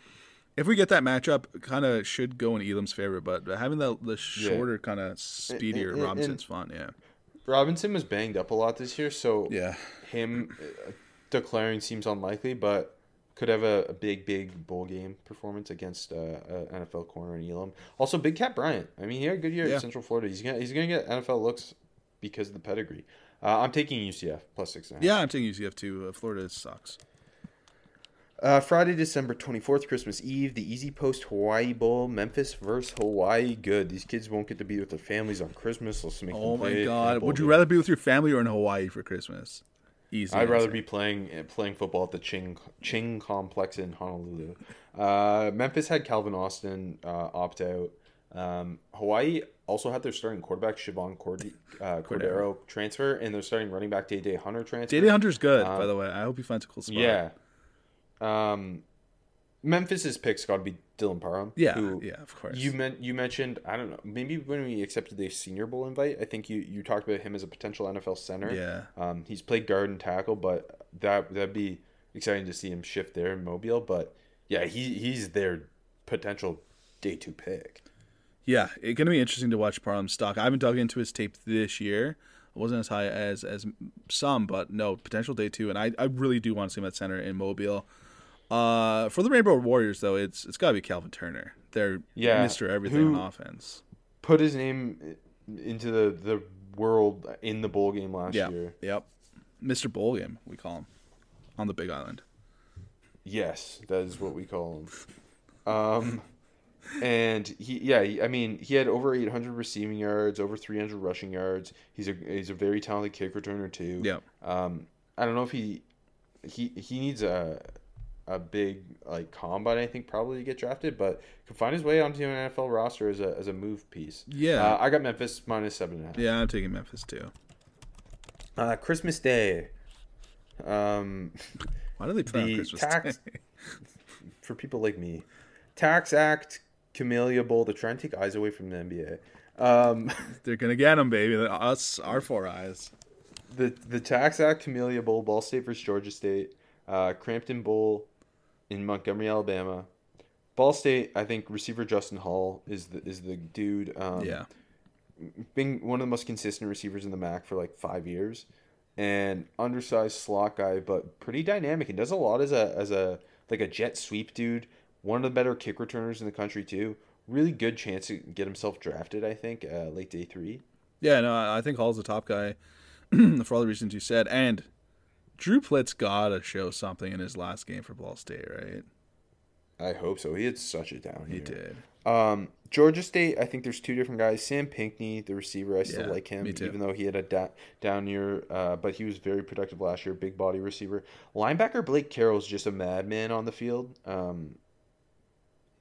if we get that matchup, kind of should go in Elam's favor. But having the the shorter, kind of speedier and- and- Robinson's fun. Yeah. Robinson was banged up a lot this year, so Yeah. him uh, declaring seems unlikely, but could have a, a big, big bowl game performance against uh, a NFL corner in Elam. Also, Big Cat Bryant. I mean, he had a good year Yeah. at Central Florida. He's gonna he's gonna get NFL looks because of the pedigree. Uh, I'm taking UCF plus six and a half. Yeah, I'm taking UCF too. Uh, Florida sucks. Uh, Friday, December 24th, Christmas Eve, the Easy Post Hawaii Bowl, Memphis versus Hawaii. Good. These kids won't get to be with their families on Christmas. Let's make Oh my god! Would you rather be with your family or in Hawaii for Christmas? Easy. I'd rather be playing uh, playing football at the Ching Ching Complex in Honolulu. Uh, Memphis had Calvin Austin uh, opt out. Um, Hawaii also had their starting quarterback Chevan Cord- uh, Cordeiro transfer, and their starting running back Dae Dae Hunter transfer. JD Hunter's good, by the way. I hope he finds a cool spot. Yeah. Um, Memphis's pick's got to be Dylan Parham. Yeah, who yeah, of course. You meant you mentioned I don't know maybe when we accepted the Senior Bowl invite, I think you you talked about him as a potential NFL center. Yeah. Um, he's played guard and tackle, but that that'd be exciting to see him shift there in Mobile. But yeah, he he's their potential day two pick. Yeah, it's gonna be interesting to watch Parham's stock. I haven't dug into his tape this year. It wasn't as high as as some, but no potential day two, and I, I really do want to see him at center in Mobile. Uh, for the Rainbow Warriors though, it's it's got to be Calvin Turner. They're Yeah, Mister Everything who- on offense. Put his name into the the world in the bowl game last Yeah, year. yep, Mister Bowl Game we call him on the Big Island. Yes, that is what we call him. Um, and he, yeah, he, I mean, he had over 800 receiving yards, over 300 rushing yards. He's a he's a very talented kick returner too. Yeah. Um, I don't know if he he he needs a a big like combine. I think probably to get drafted, but could find his way onto an NFL roster as a as a move piece. Yeah. Uh, I got Memphis minus seven and a half. Yeah, I'm taking Memphis too. Uh, Christmas Day. Um. Why do they play on The Christmas tax- Day? for people like me. Tax Act, Camellia Bowl. They're trying to take eyes away from the NBA. Um, They're gonna get him, baby. Us, our four eyes. the the Tax Act, Camellia Bowl, Ball State versus Georgia State, uh, Cramton Bowl in Montgomery, Alabama. Ball State, I think receiver Justin Hall is the is the dude. Um, yeah, being one of the most consistent receivers in the MAC for like five years, and undersized slot guy, but pretty dynamic and does a lot as a as a like a jet sweep dude. One of the better kick returners in the country too. Really good chance to get himself drafted. I think uh, late day three. yeah. No, I I think Hall's the top guy for all the reasons you said. And Drew Plitt's gotta show something in his last game for Ball State, right? I hope so. He had such a down year. He did. Um, Georgia State, I think there's two different guys. Sam Pinckney, the receiver, I still Yeah, like him, even though he had a da- down year, uh, but he was very productive last year. Big body receiver. Linebacker Blake Carroll is just a madman on the field, um,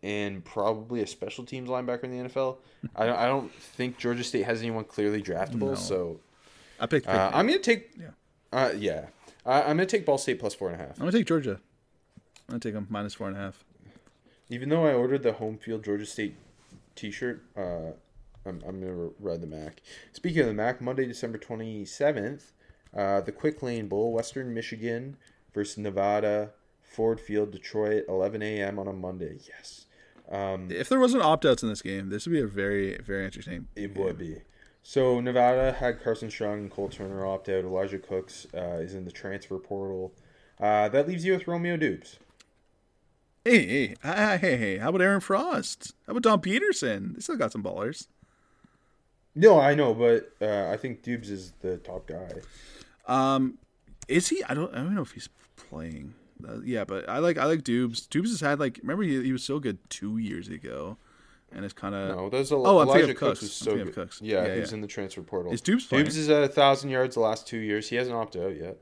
and probably a special teams linebacker in the NFL. I don't, I don't think Georgia State has anyone clearly draftable, No. so I picked. uh, I'm gonna take. Yeah. Uh, yeah. I I'm gonna take Ball State plus four and a half. I'm gonna take Georgia. I'm gonna take them minus four and a half. Even though I ordered the home field Georgia State T-shirt, uh, I'm, I'm gonna ride the Mac. Speaking of the Mac, Monday, December 27th, uh, the Quick Lane Bowl, Western Michigan versus Nevada, Ford Field, Detroit, 11 a.m. on a Monday. Yes, um, If there wasn't opt outs in this game, this would be a very very interesting. it game. would be. So Nevada had Carson Strong and Cole Turner opt out. Elijah Cooks uh, is in the transfer portal. Uh, that leaves you with Romeo Doubs. Hey, hey, hey, hey, hey! How about Aaron Frost? How about Dom Peterson? They still got some ballers. No, I know, but uh, I think Doubs is the top guy. Um, is he? I don't. I don't know if he's playing. Uh, yeah, but I like I like Doubs. Doubs has had like remember he, he was so good two years ago, and it's kind of No, there's a Oh, Elijah Cooks Cooks. is so good. Cooks. Yeah, Yeah, he's yeah. in the transfer portal. Is Doubs playing? Doubs is at a thousand yards the last two years. He hasn't opted out yet.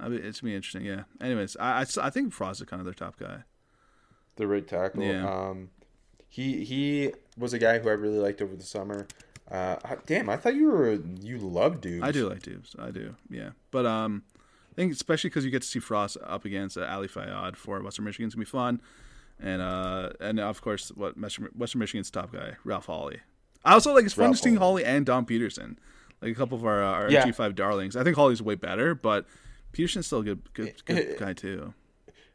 I mean, it's gonna be interesting. Yeah. Anyways, I, I I think Frost is kind of their top guy. The right tackle. Yeah. Um, he he was a guy who I really liked over the summer. Uh, I- damn, I thought you were you loved Doubs. I do like Doubs. I do. Yeah. But um, I think especially because you get to see Frost up against uh, Ali Fayad for Western Michigan's gonna be fun, and uh, and of course what Western, Michigan's top guy Ralph Holley. I also like it's fun Ralph to see Holley. And Dom Peterson, like a couple of our our Yeah. G five darlings. I think Hawley's way better, but Peterson's still a good good, good guy too.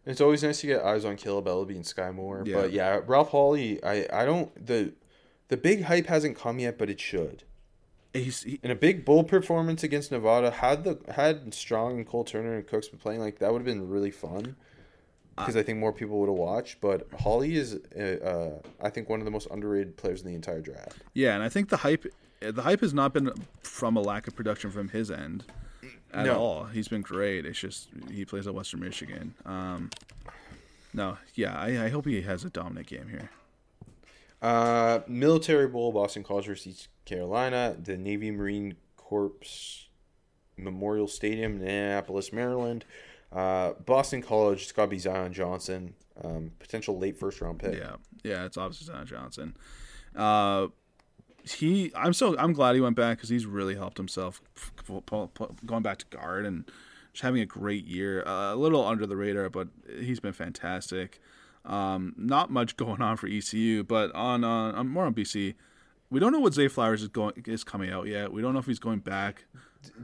It's always nice to get eyes on Kaleb Eleby and Skyy Moore. Yeah. But yeah, Ralph Hawley, I, I don't the the big hype hasn't come yet, but it should. He's, he, In a big bowl performance against Nevada, had the had Strong and Cole Turner and Cooks been playing like that would have been really fun. Because I think more people would have watched, but Holley is, uh, uh, I think, one of the most underrated players in the entire draft. yeah, and I think the hype the hype has not been from a lack of production from his end at No. all. He's been great. It's just he plays at Western Michigan. Um, no, yeah, I, I hope he has a dominant game here. Uh, Military Bowl, Boston College versus East Carolina, the Navy Marine Corps Memorial Stadium, in Annapolis, Maryland. Uh, Boston College, it's got to be Zion Johnson, um, potential late first round pick. Yeah, yeah, it's obviously Zion Johnson. Uh, he, I'm so I'm glad he went back because he's really helped himself going back to guard and just having a great year. Uh, a little under the radar, but he's been fantastic. Um, not much going on for ECU, but on uh, more on BC. We don't know what Zay Flowers is going is coming out yet. We don't know if he's going back.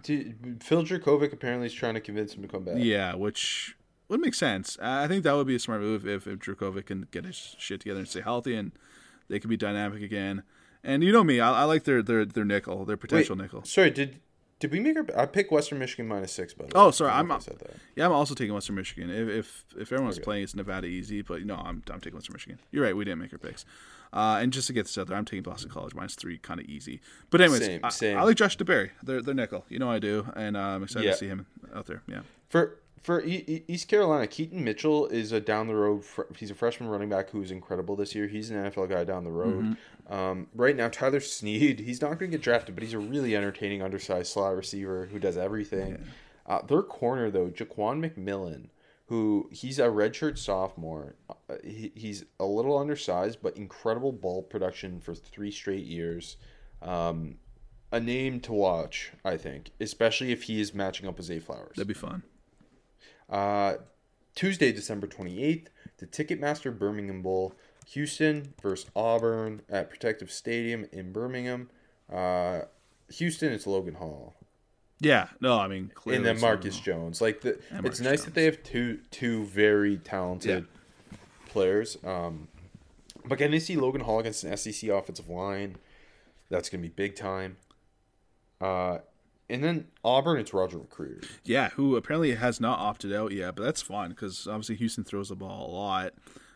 Dude, Phil Jurkovec apparently is trying to convince him to come back. Yeah, which would make sense. I think that would be a smart move if if Jurkovec can get his shit together and stay healthy and they can be dynamic again. And you know me, I, I like their their their nickel, their potential Wait, nickel. Sorry, did did we make our? I picked Western Michigan minus six, by the way. Oh, sorry, I don't know I'm- I said that. Yeah, I'm also taking Western Michigan. If if, if everyone's playing, it's Nevada easy, but no, I'm I'm taking Western Michigan. You're right, we didn't make our picks. Uh, and just to get this out there, I'm taking Boston College minus three, kind of easy. But anyways, Same, I, same. I like Josh DeBerry. They're they're nickel. You know I do, and uh, I'm excited Yeah. to see him out there. Yeah. For for East Carolina, Keaton Mitchell is a down the road. Fr- he's a freshman running back who is incredible this year. He's an NFL guy down the road. Mm-hmm. Um, right now, Tyler Snead, he's not going to get drafted, but he's a really entertaining undersized slot receiver who does everything. Uh, their corner though, Ja'Quan McMillian, who he's a redshirt sophomore. Uh, he, he's a little undersized, but incredible ball production for three straight years. Um, a name to watch, I think, especially if he is matching up with Zay Flowers. That'd be fun. Uh, Tuesday, December 28th, the Ticketmaster Birmingham Bowl. Houston versus Auburn at Protective Stadium in Birmingham. Uh, Houston, it's Logan Hall. Yeah. No, I mean, clearly and then Marcus Logan Jones. Like the, it's nice that they have two two very talented Yeah. players. Um, but getting to see Logan Hall against an SEC offensive line, that's gonna be big time. Uh, and then Auburn, it's Roger McCreary. Yeah, who apparently has not opted out yet, but that's fine because obviously Houston throws the ball a lot.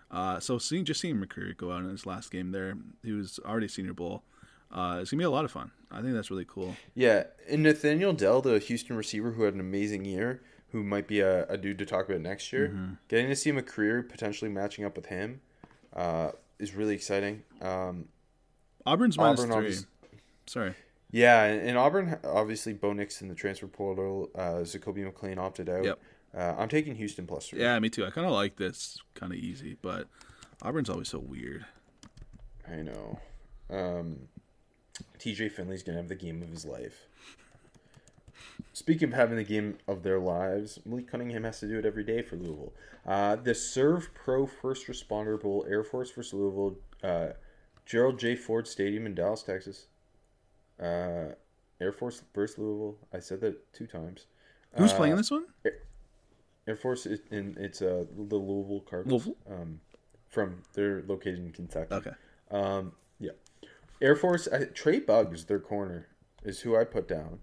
Uh, so seeing just seeing McCreary go out in his last game there, he was already Senior Bowl. Uh, it's gonna be a lot of fun. I think that's really cool. Yeah, and Nathaniel Dell, the Houston receiver who had an amazing year, who might be a, a dude to talk about next year. Mm-hmm. Getting to see him a career potentially matching up with him uh, is really exciting. Um, Auburn's minus Auburn three. Sorry. yeah, and, and Auburn, obviously, Bo Nix in the transfer portal, uh, Zakoby McClain opted out. Yep. Uh, I'm taking Houston plus three. Yeah, me too. I kind of like this kind of easy, but Auburn's always so weird. I know. Um, TJ Finley's going to have the game of his life. Speaking of having the game of their lives, Malik Cunningham has to do it every day for Louisville. Uh, the Servpro First Responder Bowl, Air Force versus Louisville, uh, Gerald J. Ford Stadium in Dallas, Texas. Uh, Air Force versus Louisville. I said that two times. Who's Uh, playing this one? Air Force is in it's uh, the Louisville Cardinals. Louisville? Um, from they're located in Kentucky. Okay. Um, yeah. Air Force. I, Trey Bugs, their corner, is who I put down.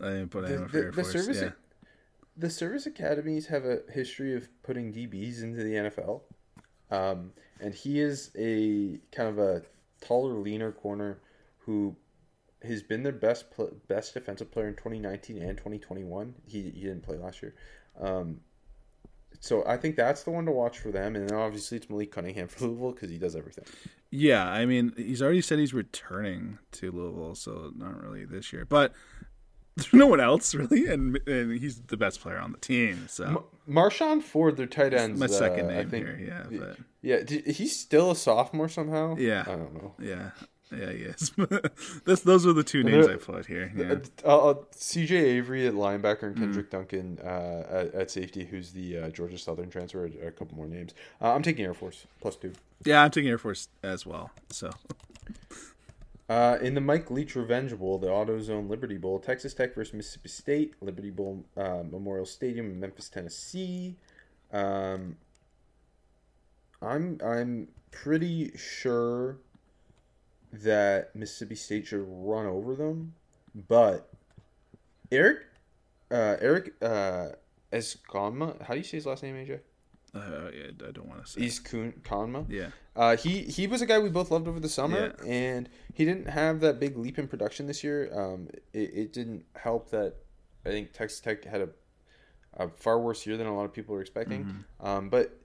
I didn't put The, anyone for the, Air the Force. service. yeah. The service academies have a history of putting DBs into the NFL, um, and he is a kind of a taller, leaner corner who has been their best best defensive player in 2019 and 2021. He, he didn't play last year. Um, so I think that's the one to watch for them, and then obviously it's Malik Cunningham for Louisville because he does everything. Yeah, I mean, he's already said he's returning to Louisville, so not really this year. But there's no one else really, and and he's the best player on the team. So Marshon Ford, their tight ends. my second uh, I name think, here, yeah, but Yeah, he's still a sophomore somehow. Yeah. I don't know. yeah, yeah, yes. this, those are the two names they're- I put here. Yeah. Uh, uh, CJ Avery at linebacker and Mm-hmm. Kendrick Duncan uh, at, at safety, who's the uh, Georgia Southern transfer. A couple more names. Uh, I'm taking Air Force plus two. yeah, I'm taking Air Force as well. So Uh, in the Mike Leach Revenge Bowl, the AutoZone Liberty Bowl, Texas Tech versus Mississippi State, Liberty Bowl uh, Memorial Stadium in Memphis, Tennessee. Um, I'm I'm pretty sure that Mississippi State should run over them, but Eric, uh, Eric uh, how do you say his last name, AJ? uh, yeah, I don't want to say. Ezukanma. yeah, Uh, he he was a guy we both loved over the summer, Yeah. and he didn't have that big leap in production this year. Um, it, it didn't help that I think Texas Tech had a, a far worse year than a lot of people were expecting. Mm-hmm. Um, but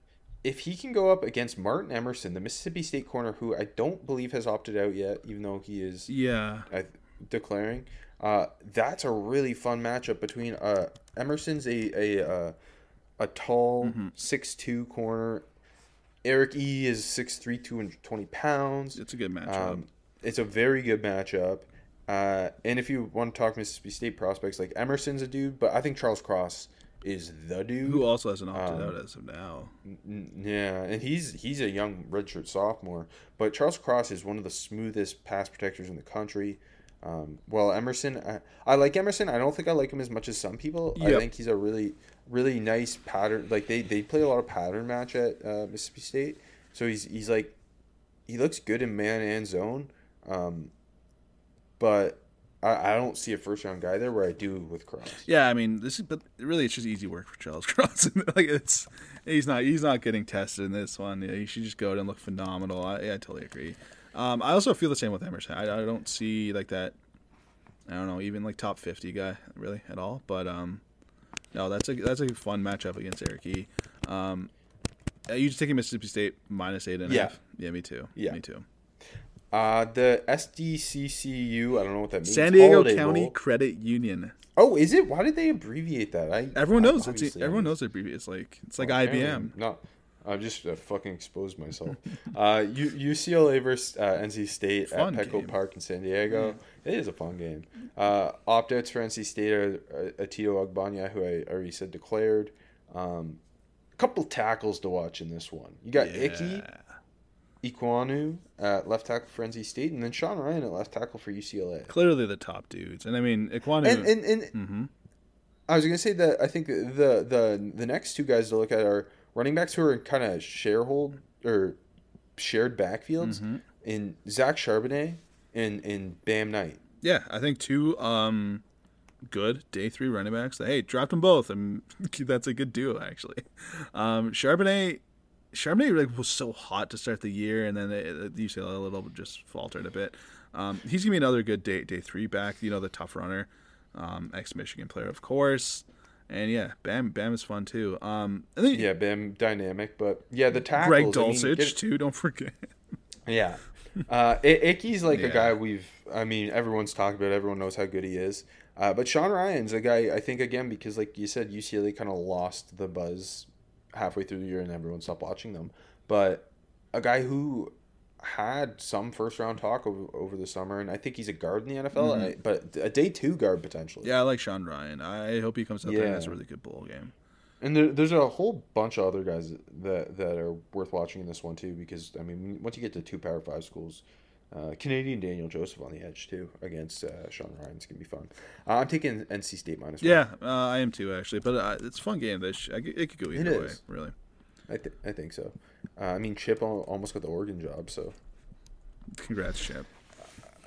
if he can go up against Martin Emerson, the Mississippi State corner, who I don't believe has opted out yet, even though he is yeah, I, declaring, uh, that's a really fun matchup between uh, Emerson's a a uh, a tall Mm-hmm. six two corner. Eric E is 6'3", 220 pounds. It's a good matchup. Um, it's a very good matchup. Uh, and if you want to talk Mississippi State prospects, like Emerson's a dude, but I think Charles Cross is the dude. Who also hasn't opted um, out as of now. N- Yeah, and he's he's a young redshirt sophomore, but Charles Cross is one of the smoothest pass protectors in the country. Um, well, Emerson, I, I like Emerson. I don't think I like him as much as some people. I think he's a really really nice pattern. Like they, they play a lot of pattern match at uh, Mississippi State, so he's he's like he looks good in man and zone. Um, but I, I don't see a first round guy there where I do with Cross. Yeah, I mean, this is but really it's just easy work for Charles Cross. like it's he's not he's not getting tested in this one. Yeah, he should just go out and look phenomenal. I, yeah, I totally agree. Um, I also feel the same with Emerson. I, I don't see like that. I don't know, even like top fifty guy really at all. But um, no, that's a that's a fun matchup against Eric E. Um, you just taking Mississippi State minus eight and a Yeah. half? Yeah, me too. Yeah. me too. Uh, the SDCCU, I don't know what that means. San Diego Holiday County Bowl. Credit Union. Oh, is it? Why did they abbreviate that? I Everyone I knows. It's, everyone I- knows their abbreviation. It's like it's like Apparently IBM. No, I just uh, fucking exposed myself. uh, U- UCLA versus uh, NC State Fun at Petco game. Park in San Diego. It is a fun game. Uh, opt outs for NC State are uh, Otito Ogbonnia, who I already said declared. Um, a couple tackles to watch in this one. You got Icky Ekwonu at left tackle for NC State, and then Sean Rhyan at left tackle for UCLA. Clearly the top dudes, and I mean Ekwonu. And and, and Mhm. I was gonna say that I think the the the next two guys to look at are running backs who are kind of sharehold or shared backfields Mm-hmm. in Zach Charbonnet and and Bam Knight. Yeah, I think two um good day three running backs. Hey, dropped them both, and that's a good duo actually. Um, Charbonnet, Charbonnet like was so hot to start the year, and then they, the UCLA a little just faltered a bit. Um, he's gonna be another good day day three back. You know the tough runner, um, ex Michigan player of course, and yeah, Bam Bam is fun too. Um, I think Yeah, Bam dynamic, but yeah, the tackles. Greg I mean, get- too. Don't forget. Yeah. Uh, Icky's like Yeah. a guy we've, I mean, everyone's talked about. Everyone knows how good he is. Uh, but Sean Rhyan's a guy, I think, again, because like you said, UCLA kind of lost the buzz halfway through the year and everyone stopped watching them. But a guy who had some first round talk over, over the summer, and I think he's a guard in the NFL, and I- but a day two guard potentially. Mm-hmm. Yeah, I like Sean Rhyan. I hope he comes out there and has a really good bowl game. And there, there's a whole bunch of other guys that that are worth watching in this one too, because I mean, once you get to two Power Five schools, uh, Canadian Daniel Joseph on the edge too against uh, Sean Rhyan's gonna be fun. Uh, I'm taking NC State minus. one. Yeah, uh, I am too actually, but uh, it's a fun game. This I, it could go either way, really. I th- I think so. Uh, I mean, Chip almost got the Oregon job, so Congrats, Chip.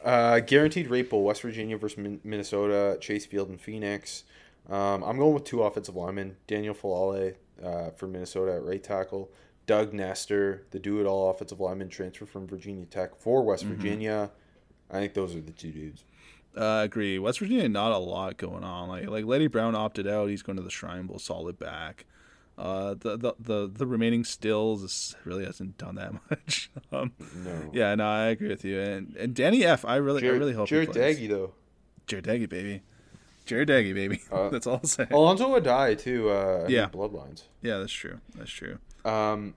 uh, guaranteed rate bowl: West Virginia versus Min- Minnesota, Chase Field and Phoenix. Um, I'm going with two offensive linemen: Daniel Faalele uh, for Minnesota at right tackle, Doug Nester, the do-it-all offensive lineman transfer from Virginia Tech for West Virginia. I think those are the two dudes. Uh, agree. West Virginia, not a lot going on. Like like Leddie Brown opted out. He's going to the Shrine Bowl, solid back. Uh, the the the, the remaining stills really hasn't done that much. um, No. yeah, no, I agree with you. And and Danny F, I really Jared, I really hope Jared. Doege though. Jared Doege, baby. Jared Doege, baby. Uh, That's all I'll say. Alonzo Addae too. Uh, yeah. Bloodlines. Yeah, that's true. That's true. Um,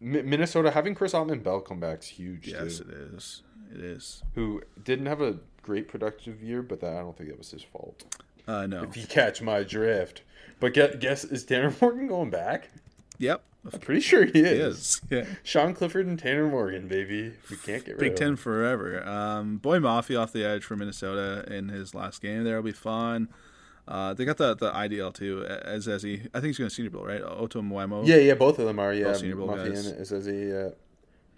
Mi- Minnesota having Chris Autman-Bell come back is huge Yes, too. it is. It is. Who didn't have a great productive year, but that I don't think that was his fault. Uh, no. If you catch my drift. But guess, guess is Tanner Morgan going back? Yep. I'm pretty sure he is. is. Yeah. Sean Clifford and Tanner Morgan, baby. We can't get rid Big of Ten forever. Um, Boye Mafe off the edge for Minnesota in his last game. There will be fun. Uh, they got the the IDL too. As as he, I think he's going to Senior Bowl, right? Otomewo. Yeah, yeah, both of them are. Yeah, Senior Bowl Mafia guys. and uh,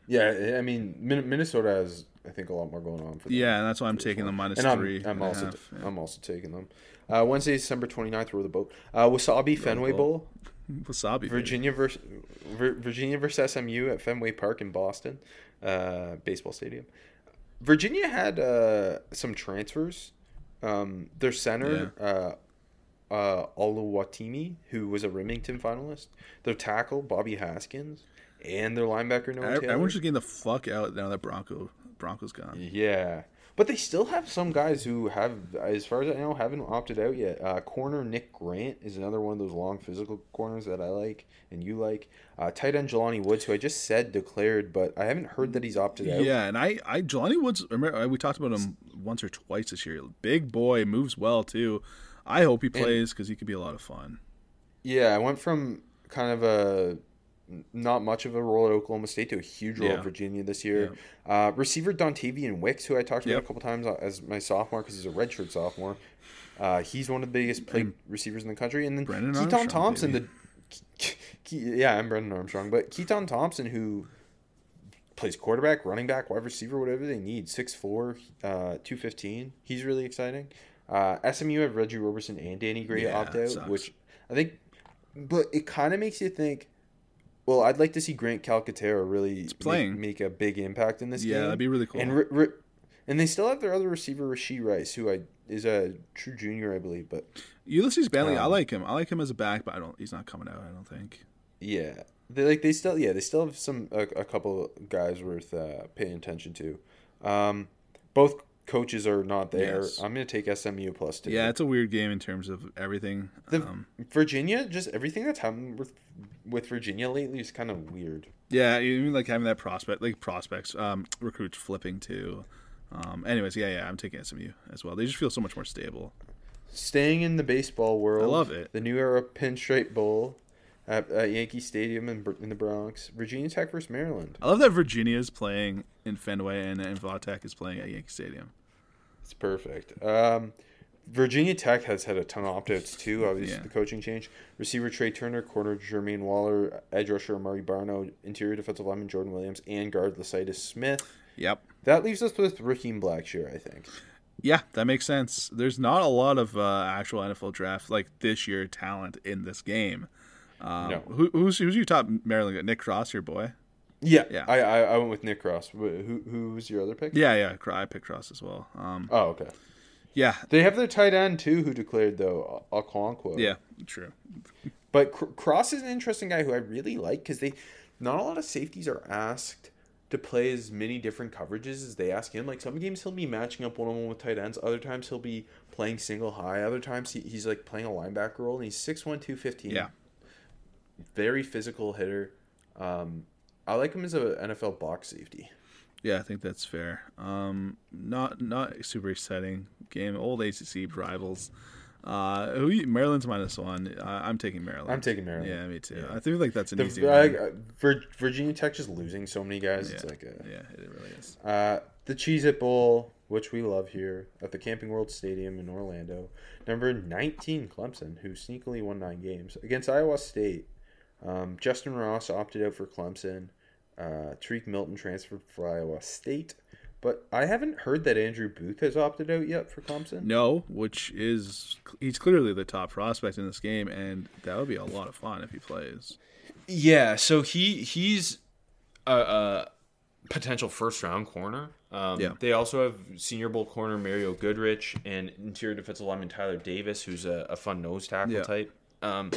yeah, I mean, Min- Minnesota has, I think, a lot more going on for them. Yeah, and that's why I'm taking them minus and I'm, three. I'm also half. Yeah. I'm also taking them. Uh, Wednesday, December 29th, row the boat. Uh, Wasabi Fenway Bowl. Wasabi. baby. Virginia versus Virginia versus SMU at Fenway Park in Boston, uh, baseball stadium. Virginia had uh, some transfers. Um, their center, uh, uh, Oluwatimi, who was a Remington finalist. Their tackle, Bobby Haskins, and their linebacker, Noah I- Taylor. Everyone's just getting the fuck out now that Bronco Bronco's gone. Yeah. But they still have some guys who have, as far as I know, haven't opted out yet. Uh, corner Nick Grant is another one of those long physical corners that I like and you like. Uh, tight end Jelani Woods, who I just said declared, but I haven't heard that he's opted out. Yeah, and I, I, Jelani Woods. Remember, we talked about him once or twice this year. Big boy, moves well too. I hope he plays because he could be a lot of fun. Yeah, I went from kind of a not much of a role at Oklahoma State to a huge role Yeah. at Virginia this year. Uh, receiver Dontayvion Wicks, who I talked about Yep. a couple times as my sophomore because he's a redshirt sophomore. Uh, he's one of the biggest play receivers in the country, and then Brennan Keytaon Armstrong, Thompson. baby. The Ke- yeah, I'm Brennan Armstrong, but Keytaon Thompson, who plays quarterback, running back, wide receiver, whatever they need, 6'4", uh, 215. He's really exciting. Uh, SMU have Reggie Roberson and Danny Gray Yeah, opt out, which I think, but it kind of makes you think. Well, I'd like to see Grant Calcaterra really. Make, make a big impact in this Yeah, game. Yeah, that'd be really cool. And ri- ri- and they still have their other receiver, Rashee Rice, who I is a true junior, I believe. But Ulysses Bentley, I Um, like him. I like him as a back, but I don't. He's not coming out. I don't think. yeah, they like they still yeah they still have some a, a couple guys worth uh, paying attention to. Um, both coaches are not there. Yes. I'm gonna take SMU plus two. Yeah, it's a weird game in terms of everything. The um, Virginia, just everything that's happened with with Virginia lately is kind of weird. yeah, even like having that prospect, like prospects, um, recruits flipping too. Um, anyways, yeah, yeah, I'm taking SMU as well. They just feel so much more stable. Staying in the baseball world, I love it. The new era pinstripe bowl at, at Yankee Stadium in, in the Bronx. Virginia Tech versus Maryland. I love that Virginia is playing in Fenway and, and Vatech is playing at Yankee Stadium. It's perfect. Um, Virginia Tech has had a ton of opt-outs too. Obviously, Yeah. the coaching change. Receiver Tre Turner, corner Jermaine Waller, edge rusher Amare Barno, interior defensive lineman Jordan Williams, and guard Lecitus Smith. Yep. That leaves us with Raheem Blackshear, I think. Yeah, that makes sense. There's not a lot of uh, actual NFL draft like this year talent in this game. Um, No. who, who's who's your top Maryland? Nick Cross, your boy. Yeah, Yeah. I, I I went with Nick Cross. Wh- Who who was your other pick? Yeah, yeah. I picked Cross as well. Um, Oh, okay. yeah, They have their tight end too, who declared though Okonkwo. yeah, true. But Cr- Cross is an interesting guy who I really like because they, not a lot of safeties are asked to play as many different coverages as they ask him. Like some games he'll be matching up one on one with tight ends. Other times he'll be playing single high. Other times he, he's like playing a linebacker role and he's 6'1", 215. Yeah, Very physical hitter. Um, I like him as an NFL box safety. yeah. I think that's fair. Um, not not super exciting game. Old ACC rivals. Uh, who you- Maryland's minus one. Uh, I'm taking Maryland. I'm taking Maryland. Yeah, me too. Yeah. I think like that's an The, easy I, one. Virginia Tech just losing so many guys. Yeah, It's like a, yeah, it really is. Uh, the Cheez It Bowl, which we love here at the Camping World Stadium in Orlando. Number 19, Clemson, who sneakily won nine games against Iowa State. Um, Justin Ross opted out for Clemson. Uh, Tarique Milton transferred for Iowa State. But I haven't heard that Andrew Booth has opted out yet for Clemson. No, which is he's clearly the top prospect in this game, and that would be a lot of fun if he plays. Yeah, so he he's a, a potential first round corner. Um, Yeah. They also have Senior Bowl corner Mario Goodrich and interior defensive lineman Tyler Davis, who's a, a fun nose tackle Yeah. type. Um,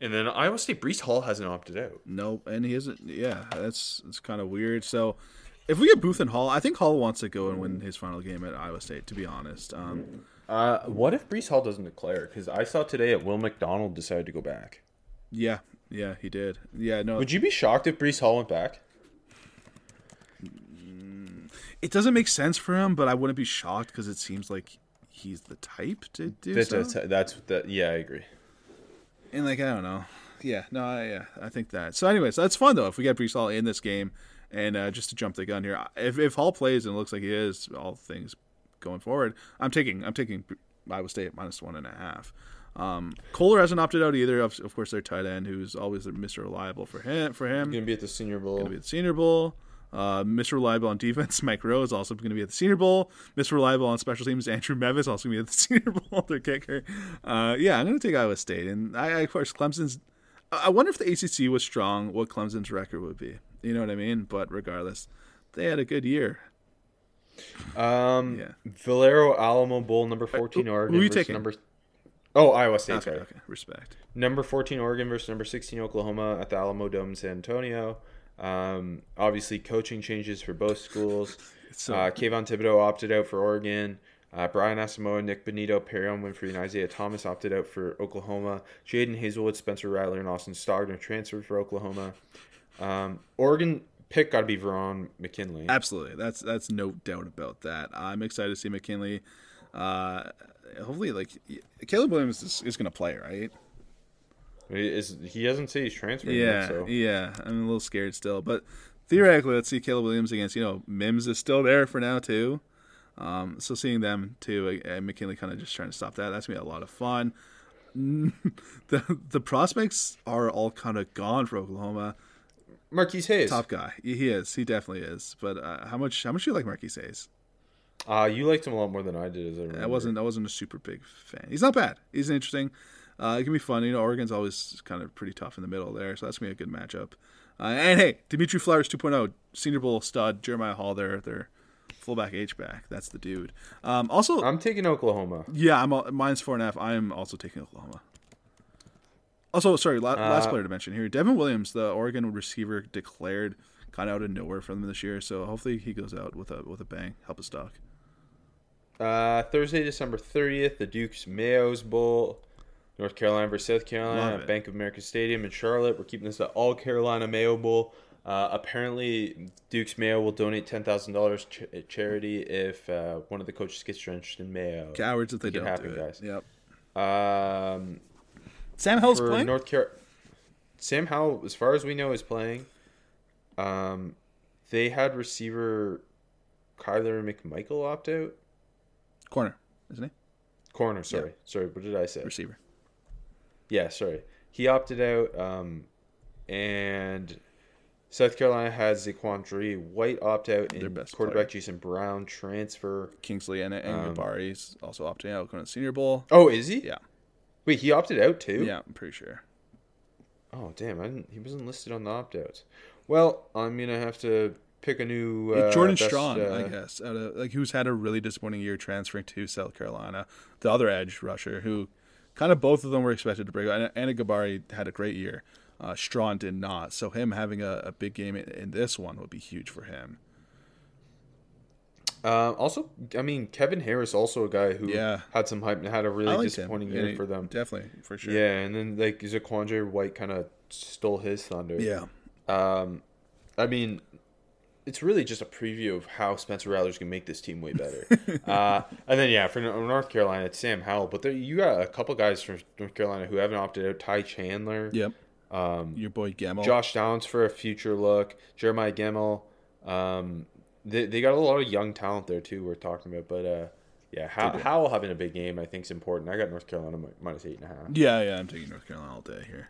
and then Iowa State Breece Hall hasn't opted out. Nope, and he isn't. Yeah, that's it's kind of weird. So, if we get Booth and Hall, I think Hall wants to go and win his final game at Iowa State. To be honest, um, Uh, what if Breece Hall doesn't declare? Because I saw today that Will McDonald decided to go back. yeah, yeah, he did. Yeah, no, Would you be shocked if Breece Hall went back? it doesn't make sense for him, but I wouldn't be shocked because it seems like he's the type to do That's so. that's, that's that. Yeah, I agree. And like I don't know, yeah, no, I, yeah, I think that. So, anyways, that's fun though. If we get Breece Hall in this game, and uh, just to jump the gun here, if if Hall plays and it looks like he is, all things going forward, I'm taking I'm taking Iowa State minus one and a half. Um, Kolar hasn't opted out either. Of, of course, their tight end, who's always Mr. Reliable for him. For him, Gonna be at the Senior Bowl. going to be at the Senior Bowl. Uh, Mr. Reliable on defense, Mike Rose is also going to be at the Senior Bowl. Mr. Reliable on special teams, Andrew Mevis also going to be at the Senior Bowl, their kicker. Uh, yeah, I'm going to take Iowa State, and I, of course Clemson's. I wonder if the ACC was strong, what Clemson's record would be. You know what I mean? But regardless, they had a good year. Um, Yeah. Valero Alamo Bowl number fourteen who- Oregon. who you versus taking? Number oh Iowa State. Okay, okay, respect. Number fourteen Oregon versus number sixteen Oklahoma at the Alamo Dome in San Antonio. Um, obviously coaching changes for both schools. So Uh, Kayvon Thibodeaux opted out for Oregon. Uh, Brian Asamoah, Nik Bonitto, Perrion Winfrey, and Isaiah Thomas opted out for Oklahoma. Jadon Haselwood, Spencer Rattler, and Austin Stogner transferred for Oklahoma. Um, Oregon pick got to be Verone McKinley. Absolutely, that's that's no doubt about that. I'm excited to see McKinley. Uh, hopefully, like Caleb Williams is, is going to play, right? He Is he doesn't say he's transferring? Yeah, yet, so. yeah. I'm a little scared still, but theoretically, let's see Caleb Williams against you know Mims is still there for now too. Um, so seeing them too, and McKinley kind of just trying to stop that. That's gonna be a lot of fun. the the prospects are all kind of gone for Oklahoma. Marquise Hayes. Top guy, he is. He definitely is. But uh, how much how much do you like Marquis Hayes? Uh, you liked him a lot more than I did. As I. I wasn't I wasn't a super big fan. He's not bad. He's interesting. Uh, it can be fun. You know, Oregon's always kind of pretty tough in the middle there, so that's gonna be a good matchup. Uh, and hey, Dimitri Flowers 2.0, Senior Bowl stud, Jeremiah Hall, their their fullback H back. That's the dude. Um, also, I'm taking Oklahoma. yeah, I'm mine's four and a half. I am also taking Oklahoma. Also, sorry, la- last Uh, player to mention here, Devin Williams, the Oregon receiver, declared kind of out of nowhere for them this year. So hopefully he goes out with a with a bang, help his stock. Uh, Thursday, December 30th, the Dukes Mayos Bowl, North Carolina versus South Carolina at Bank of America Stadium in Charlotte. We're keeping this the All Carolina Mayo Bowl. Uh, apparently, Dukes Mayo will donate ten thousand dollars ch- charity if uh, one of the coaches gets drenched in mayo. Cowards if they it don't happen, do it. guys. Yep. Um, Sam for playing. North Car- Sam Howell, as far as we know, is playing. Um, they had receiver Kyler McMichael opt out. Corner, isn't he? Corner, sorry, sorry. What did I say? Receiver. Yeah, sorry. He opted out, um, and South Carolina has ZaQuandre White opt out, Their best quarterback Jason Brown transfer. Kingsley and, and Um, Gabari's also opting out going to the Senior Bowl. Oh, is he? Yeah. Wait, he opted out too. Yeah, I'm pretty sure. Oh, damn! I didn't. He wasn't listed on the opt outs. Well, I'm gonna have to pick a new. Uh, Jordan best, Strachan, uh, I guess, out of, like who's had a really disappointing year transferring to South Carolina. The other edge rusher, who kind of both of them were expected to break. out. Enagbare had a great year. Uh, Strachan did not. So him having a, a big game in, in this one would be huge for him. Uh, also, I mean, Kevin Harris, also a guy who Yeah. had some hype and had a really him. disappointing Yeah, year for them. Definitely, for sure. Yeah, and then like Zaquandre White kind of stole his thunder. Yeah. Um, I mean, it's really just a preview of how Spencer Rattler's gonna make this team way better. uh, and then yeah, for North Carolina, it's Sam Howell, but there, you got a couple guys from North Carolina who haven't opted out. Ty Chandler, Yep. um, Your boy Gemmel. Josh Downs for a future look, Jeremiah Gemmel. Um, they they got a lot of young talent there too. We're talking about, but uh, yeah, How. Howell having a big game I think is important. I got North Carolina minus eight and a half. Yeah, yeah, I'm taking North Carolina all day here.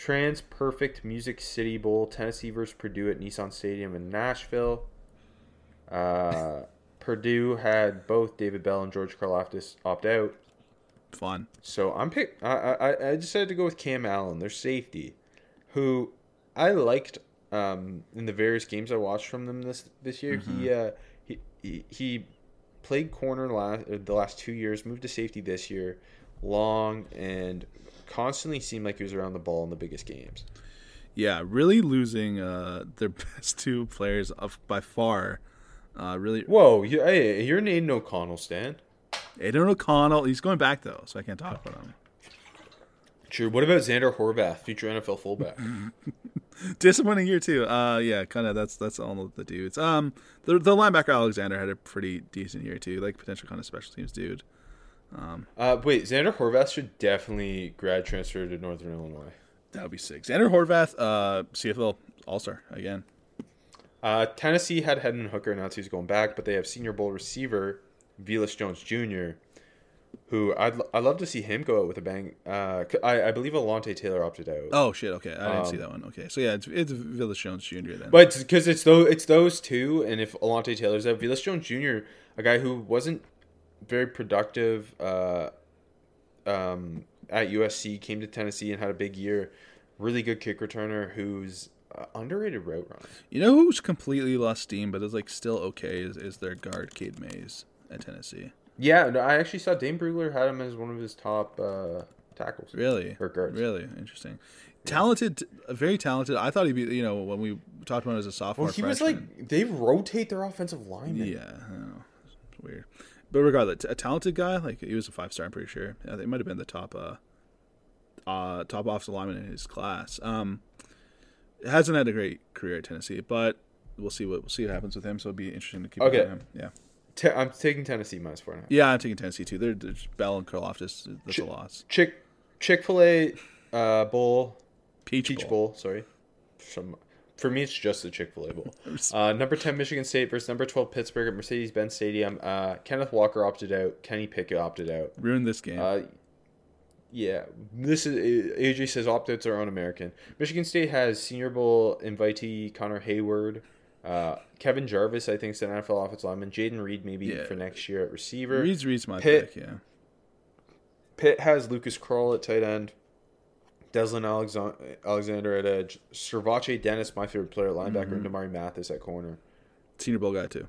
TransPerfect Music City Bowl, Tennessee versus Purdue at Nissan Stadium in Nashville. Uh, Purdue had both David Bell and George Karlaftis opt out, Fun. so I'm pick. I, I I decided to go with Cam Allen, their safety, who I liked um, in the various games I watched from them this this year. He uh he, he he played corner last the last two years, moved to safety this year, long and constantly seemed like he was around the ball in the biggest games. Yeah, really losing uh, their best two players of by far. Uh, really, Whoa, you, hey, you're an Aidan O'Connell stan. Aidan O'Connell. He's going back though, so I can't talk about him. True. What about Xander Horvath, future NFL fullback? Disappointing year too. Uh, yeah, kind of. That's that's all the dudes. Um, the the linebacker Alexander had a pretty decent year too, like potential kind of special teams dude. Uh, wait, Xander Horvath should definitely grad transfer to Northern Illinois. That would be sick. Xander Horvath, uh, CFL All Star again. Uh, Tennessee had Hendon Hooker announced he's going back, but they have Senior Bowl receiver Velus Jones Jr., who I'd l- I'd love to see him go out with a bang. Uh, I, I believe Alontae Taylor opted out, Oh shit. Okay, I didn't see Um, that one. Okay, so yeah, it's it's Velus Jones Jr. Then. but because it's those it's those two, and if Alontae Taylor's out, Velus Jones Jr., a guy who wasn't very productive uh, um, at USC, came to Tennessee and had a big year. Really good kick returner who's uh, underrated route runner. you know who's completely lost steam, but is like still okay is, is their guard Cade Mays at Tennessee. Yeah, I actually saw Dane Brugler had him as one of his top uh, tackles. Really? Or guards. Really interesting. Talented, very talented. I thought he'd be. You know, when we talked about him as a sophomore. Well, he was like they rotate their offensive linemen. Yeah, I know. It's weird. But regardless, a talented guy, like he was a five star, I'm pretty sure. I think it might have been the top uh uh top offensive lineman in his class. Um hasn't had a great career at Tennessee, but we'll see what we'll see what happens with him. So it'll be interesting to keep Okay. him. Yeah. Te- I'm taking Tennessee minus four and a half. Yeah, I'm taking Tennessee too. They're, they're Bell and Karlaftis. That's a loss. Chick Chick Fil A uh, bowl, Peach, Peach Bowl. Bowl. Sorry, Some, for me it's just the Chick Fil A bowl. Uh, number ten Michigan State versus number twelve Pittsburgh at Mercedes-Benz Stadium. Uh, Kenneth Walker opted out. Kenny Pickett opted out. Ruined this game. Uh, yeah, this is AJ says opt-outs are un-American. Michigan State has Senior Bowl invitee Connor Heyward, uh, Kevin Jarvis, I think, is an NFL offensive lineman. Jayden Reed maybe Yeah. for next year at receiver. Reed's Reed's my Pitt- pick. Yeah. Pitt has Lucas Krull at tight end, Deslin Alexander at edge, SirVocea Dennis, my favorite player at linebacker, and Damari Mathis at corner. Senior Bowl guy too.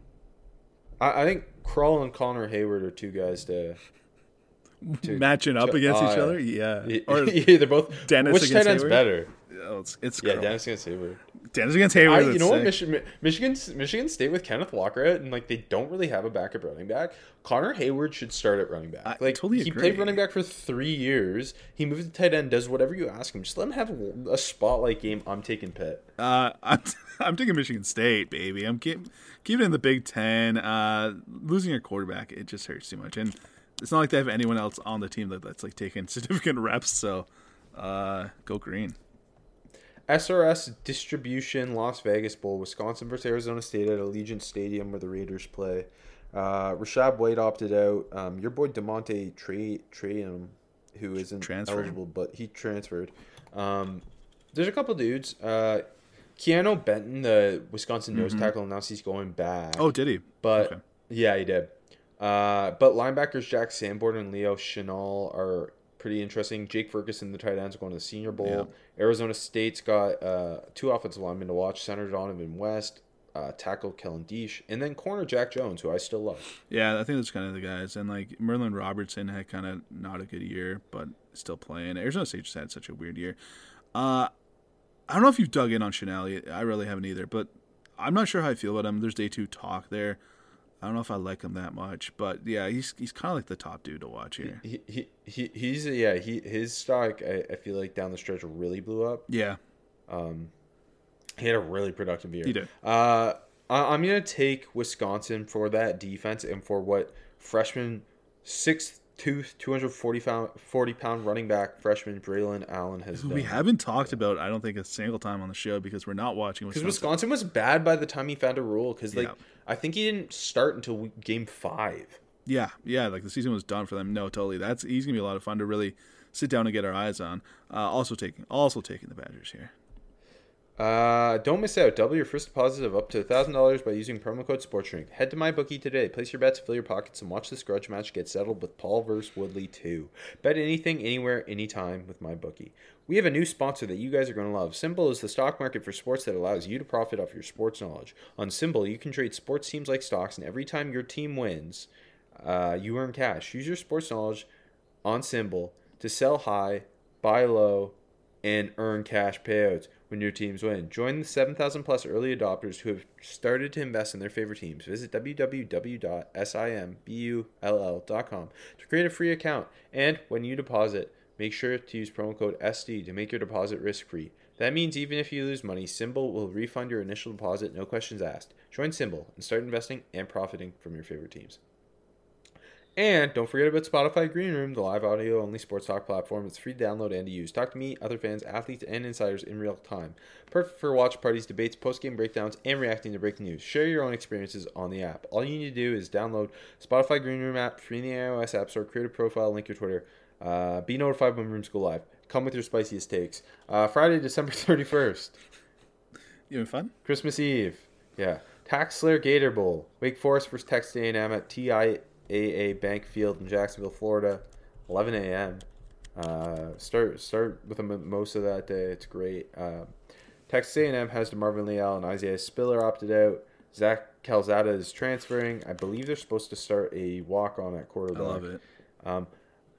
I, I think Krull and Connor Heyward are two guys to. to Matching up to- against uh, each other. Yeah. Or yeah, they're both. Dennis which against tight end's Heyward? better? oh, it's it's Yeah, Dennis against Heyward. Dennis against Heyward. I, you know what? sick. Michigan, Michigan, Michigan State with Kenneth Walker out, and like they don't really have a backup running back. Connor Heyward should start at running back. Like totally he agree. played running back for three years. He moved to tight end, does whatever you ask him. Just let him have a, spotlight game. I'm taking Pitt. Uh, I'm, I'm taking Michigan State, baby. I'm keep, keeping it in the Big Ten. Uh, losing your quarterback, it just hurts too much. And it's not like they have anyone else on the team that, that's like taking significant reps. So uh, go green. SRS Distribution Las Vegas Bowl, Wisconsin versus Arizona State at Allegiant Stadium where the Raiders play. Uh, Rachaad White opted out. Um, your boy Demonte Trey Trayanum, who isn't Transferred. eligible, but he transferred. Um, there's a couple dudes. Uh, Keanu Benton, the Wisconsin nose tackle, announced he's going back. Oh, did he? But Okay. yeah, he did. Uh, but linebackers Jack Sanborn and Leo Chenal are pretty interesting. Jake Ferguson, the tight ends, are going to the Senior Bowl. Arizona State's got uh, two offensive linemen to watch: Center Dohnovan West, uh, tackle Kellen Diesch, and then corner Jack Jones, who I still love. Yeah, I think that's kind of the guys. And like Merlin Robertson had kind of not a good year, but still playing. Arizona State just had such a weird year. Uh, I don't know if you've dug in on Chenal. I really haven't either, but I'm not sure how I feel about him. There's day two talk there. I don't know if I like him that much, but yeah, he's he's kind of like the top dude to watch here. He, he, he he's yeah he his stock I, I feel like down the stretch really blew up. Yeah, um, He had a really productive year. He did. Uh, I, I'm gonna take Wisconsin for that defense and for what freshman six two two hundred forty pound forty pound running back freshman Braylon Allen has done. we haven't talked about I don't think a single time on the show because we're not watching because Wisconsin. Wisconsin was bad by the time he found a rule. Because like Yeah. I think he didn't start until game five. Yeah, yeah, like the season was done for them. No, totally. That's he's gonna be a lot of fun to really sit down and get our eyes on. Uh, also taking also taking the Badgers here. Uh, don't miss out. Double your first deposit of up to thousand dollars by using promo code SportsDrink. Head to MyBookie today. Place your bets, fill your pockets, and watch this grudge match get settled with Paul vs. Woodley 2. Bet anything, anywhere, anytime with MyBookie. We have a new sponsor that you guys are going to love. SimBull is the stock market for sports that allows you to profit off your sports knowledge. On SimBull, you can trade sports teams like stocks, and every time your team wins, uh, you earn cash. Use your sports knowledge on SimBull to sell high, buy low, and earn cash payouts when your teams win. Join the 7,000 plus early adopters who have started to invest in their favorite teams. Visit www.simbull.com to create a free account. And when you deposit, make sure to use promo code SD to make your deposit risk free. That means even if you lose money, SimBull will refund your initial deposit, no questions asked. Join SimBull and start investing and profiting from your favorite teams. And don't forget about Spotify Green Room, the live audio only sports talk platform. It's free to download and to use. Talk to me, other fans, athletes, and insiders in real time. Perfect for watch parties, debates, post game breakdowns, and reacting to breaking news. Share your own experiences on the app. All you need to do is download Spotify Green Room app, free in the iOS App Store, create a profile, link your Twitter. Uh, be notified when rooms go live. Come with your spiciest takes. Uh, Friday, December 31st. You having fun? Christmas Eve. Yeah. TaxSlayer Gator Bowl. Wake Forest versus Texas A&M at TIAA Bank Field in Jacksonville, Florida. 11 a.m. Uh, start start with most of that day. It's great. Uh, Texas A&M has DeMarvin Leal and Isaiah Spiller opted out. Zach Calzada is transferring. I believe they're supposed to start a walk on at quarterback. I love it. Um,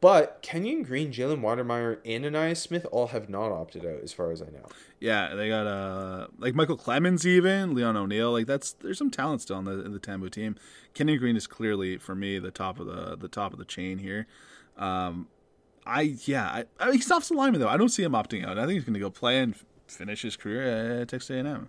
But Kenyon Green, Jalen Wydermyer, and Ainias Smith all have not opted out, as far as I know. Yeah, they got uh like Micheal Clemons even Leon O'Neal. Like that's there's some talent still on the in the Tambu team. Kenyon Green is clearly for me the top of the the top of the chain here. Um, I yeah, I, I mean, he's off the lineman though. I don't see him opting out. I think he's going to go play and f- finish his career at Texas A&M.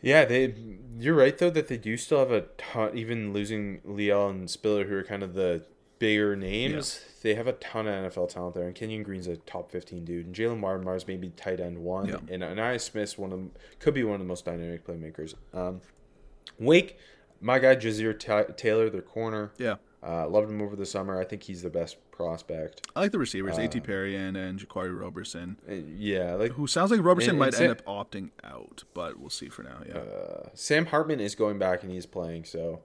Yeah, they. You're right though that they do still have a ton. Even losing Leon and Spiller, who are kind of the bigger names, they have a ton of NFL talent there. And Kenyon Green's a top 15 dude, and Jalen Martin's maybe tight end one, Yeah. and Ainias Smith's one of them, could be one of the most dynamic playmakers. Um, Wake, my guy Ja'Sir Ta Taylor, their corner. Yeah, Uh, loved him over the summer. I think he's the best prospect. I like the receivers, A.T. Perry and and Jaquarii Roberson, Uh, yeah, like who sounds like Roberson And- might and end up opting out, but we'll see for now. Yeah, uh, Sam Hartman is going back and he's playing, so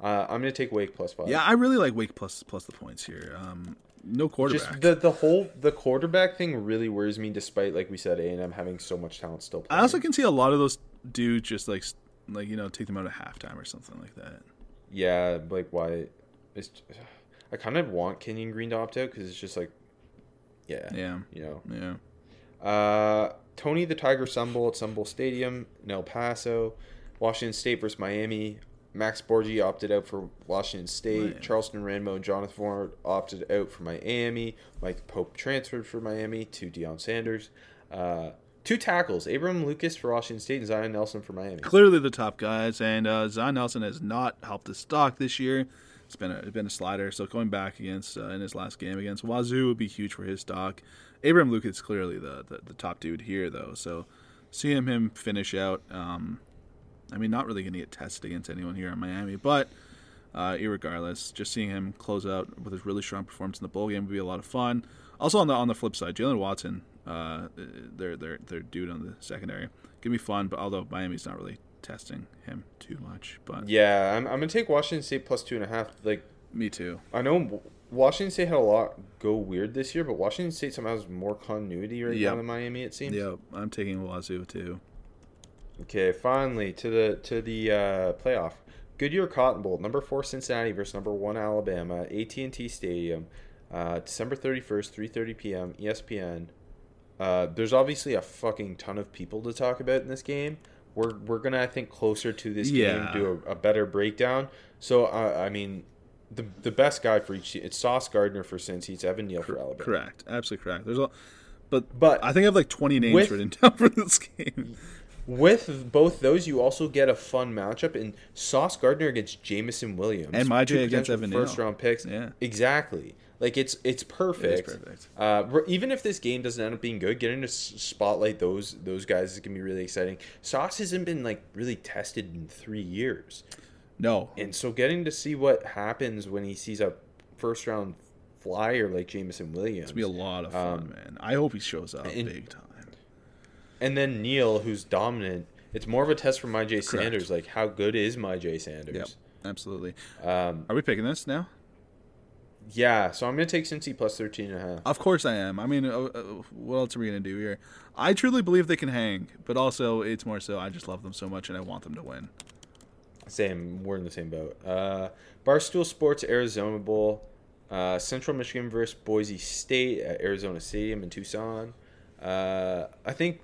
uh, I'm gonna take Wake plus five. yeah, I really like Wake plus plus the points here. Um, no quarterback. Just the the whole the quarterback thing really worries me. Despite like we said, A and M having so much talent still. Playing. I also can see a lot of those dudes just like like you know take them out at halftime or something like that. yeah, like why? It's I kind of want Kenyon Green to opt out because it's just like, yeah, Yeah, you know. yeah. Uh, Tony the Tiger Sun Bowl at Sun Bowl Stadium in El Paso, Washington State versus Miami. Max Borghi opted out for Washington State. Charleston Rambo and Jonathan Ford opted out for Miami. Mike Pope transferred for Miami to Deion Sanders. Uh, two tackles: Abraham Lucas for Washington State and Zion Nelson for Miami. Clearly the top guys, and uh, Zion Nelson has not helped his stock this year. It's been a, it's been a slider. So going back against uh, in his last game against Wazoo would be huge for his stock. Abraham Lucas is clearly the, the the top dude here though. So seeing him finish out, um, I mean, not really going to get tested against anyone here in Miami, but uh, irregardless, just seeing him close out with his really strong performance in the bowl game would be a lot of fun. Also on the on the flip side, Jalen Watson, uh, their their their dude on the secondary, can be fun. But although Miami's not really testing him too much, but Yeah, I'm, I'm gonna take Washington State plus two and a half. Like me too. I know Washington State had a lot go weird this year, but Washington State somehow has more continuity right Yep. now than Miami. It seems. Yeah, I'm taking Wazoo too. Okay, finally to the to the uh, playoff. Goodyear Cotton Bowl, number four Cincinnati versus number one Alabama, AT and T Stadium, uh, December thirty first, three thirty p.m. ESPN. Uh, there's obviously a fucking ton of people to talk about in this game. We're we're gonna I think closer to this Yeah. game do a, a better breakdown. So uh, I mean, the the best guy for each team, it's Sauce Gardner for Cincy, it's Evan Neal for Alabama. Correct, absolutely correct. There's a, but But I think I have like 20 names with- written down for this game. With both those, you also get a fun matchup in Sauce Gardner against Jameson Williams And Maj two against Evan first round picks. Yeah. exactly. Like it's it's perfect. perfect. Uh, even if this game doesn't end up being good, getting to spotlight those those guys is gonna be really exciting. Sauce hasn't been like really tested in three years, No, and so getting to see what happens when he sees a first round flyer like Jameson Williams, it's gonna be a lot of fun, Um, man. I hope he shows up big time. And then Neal, who's dominant. It's more of a test for Myjai Correct. Sanders. Like, how good is Myjai Sanders? Yep, absolutely. Um, Are we picking this now? yeah, so I'm gonna take Cincy plus 13 and a half. Of course I am. I mean, uh, uh, what else are we gonna do here? I truly believe they can hang, but also it's more so I just love them so much and I want them to win. Same, we're in the same boat. Uh, Barstool Sports Arizona Bowl, uh, Central Michigan versus Boise State at Arizona Stadium in Tucson. Uh, I think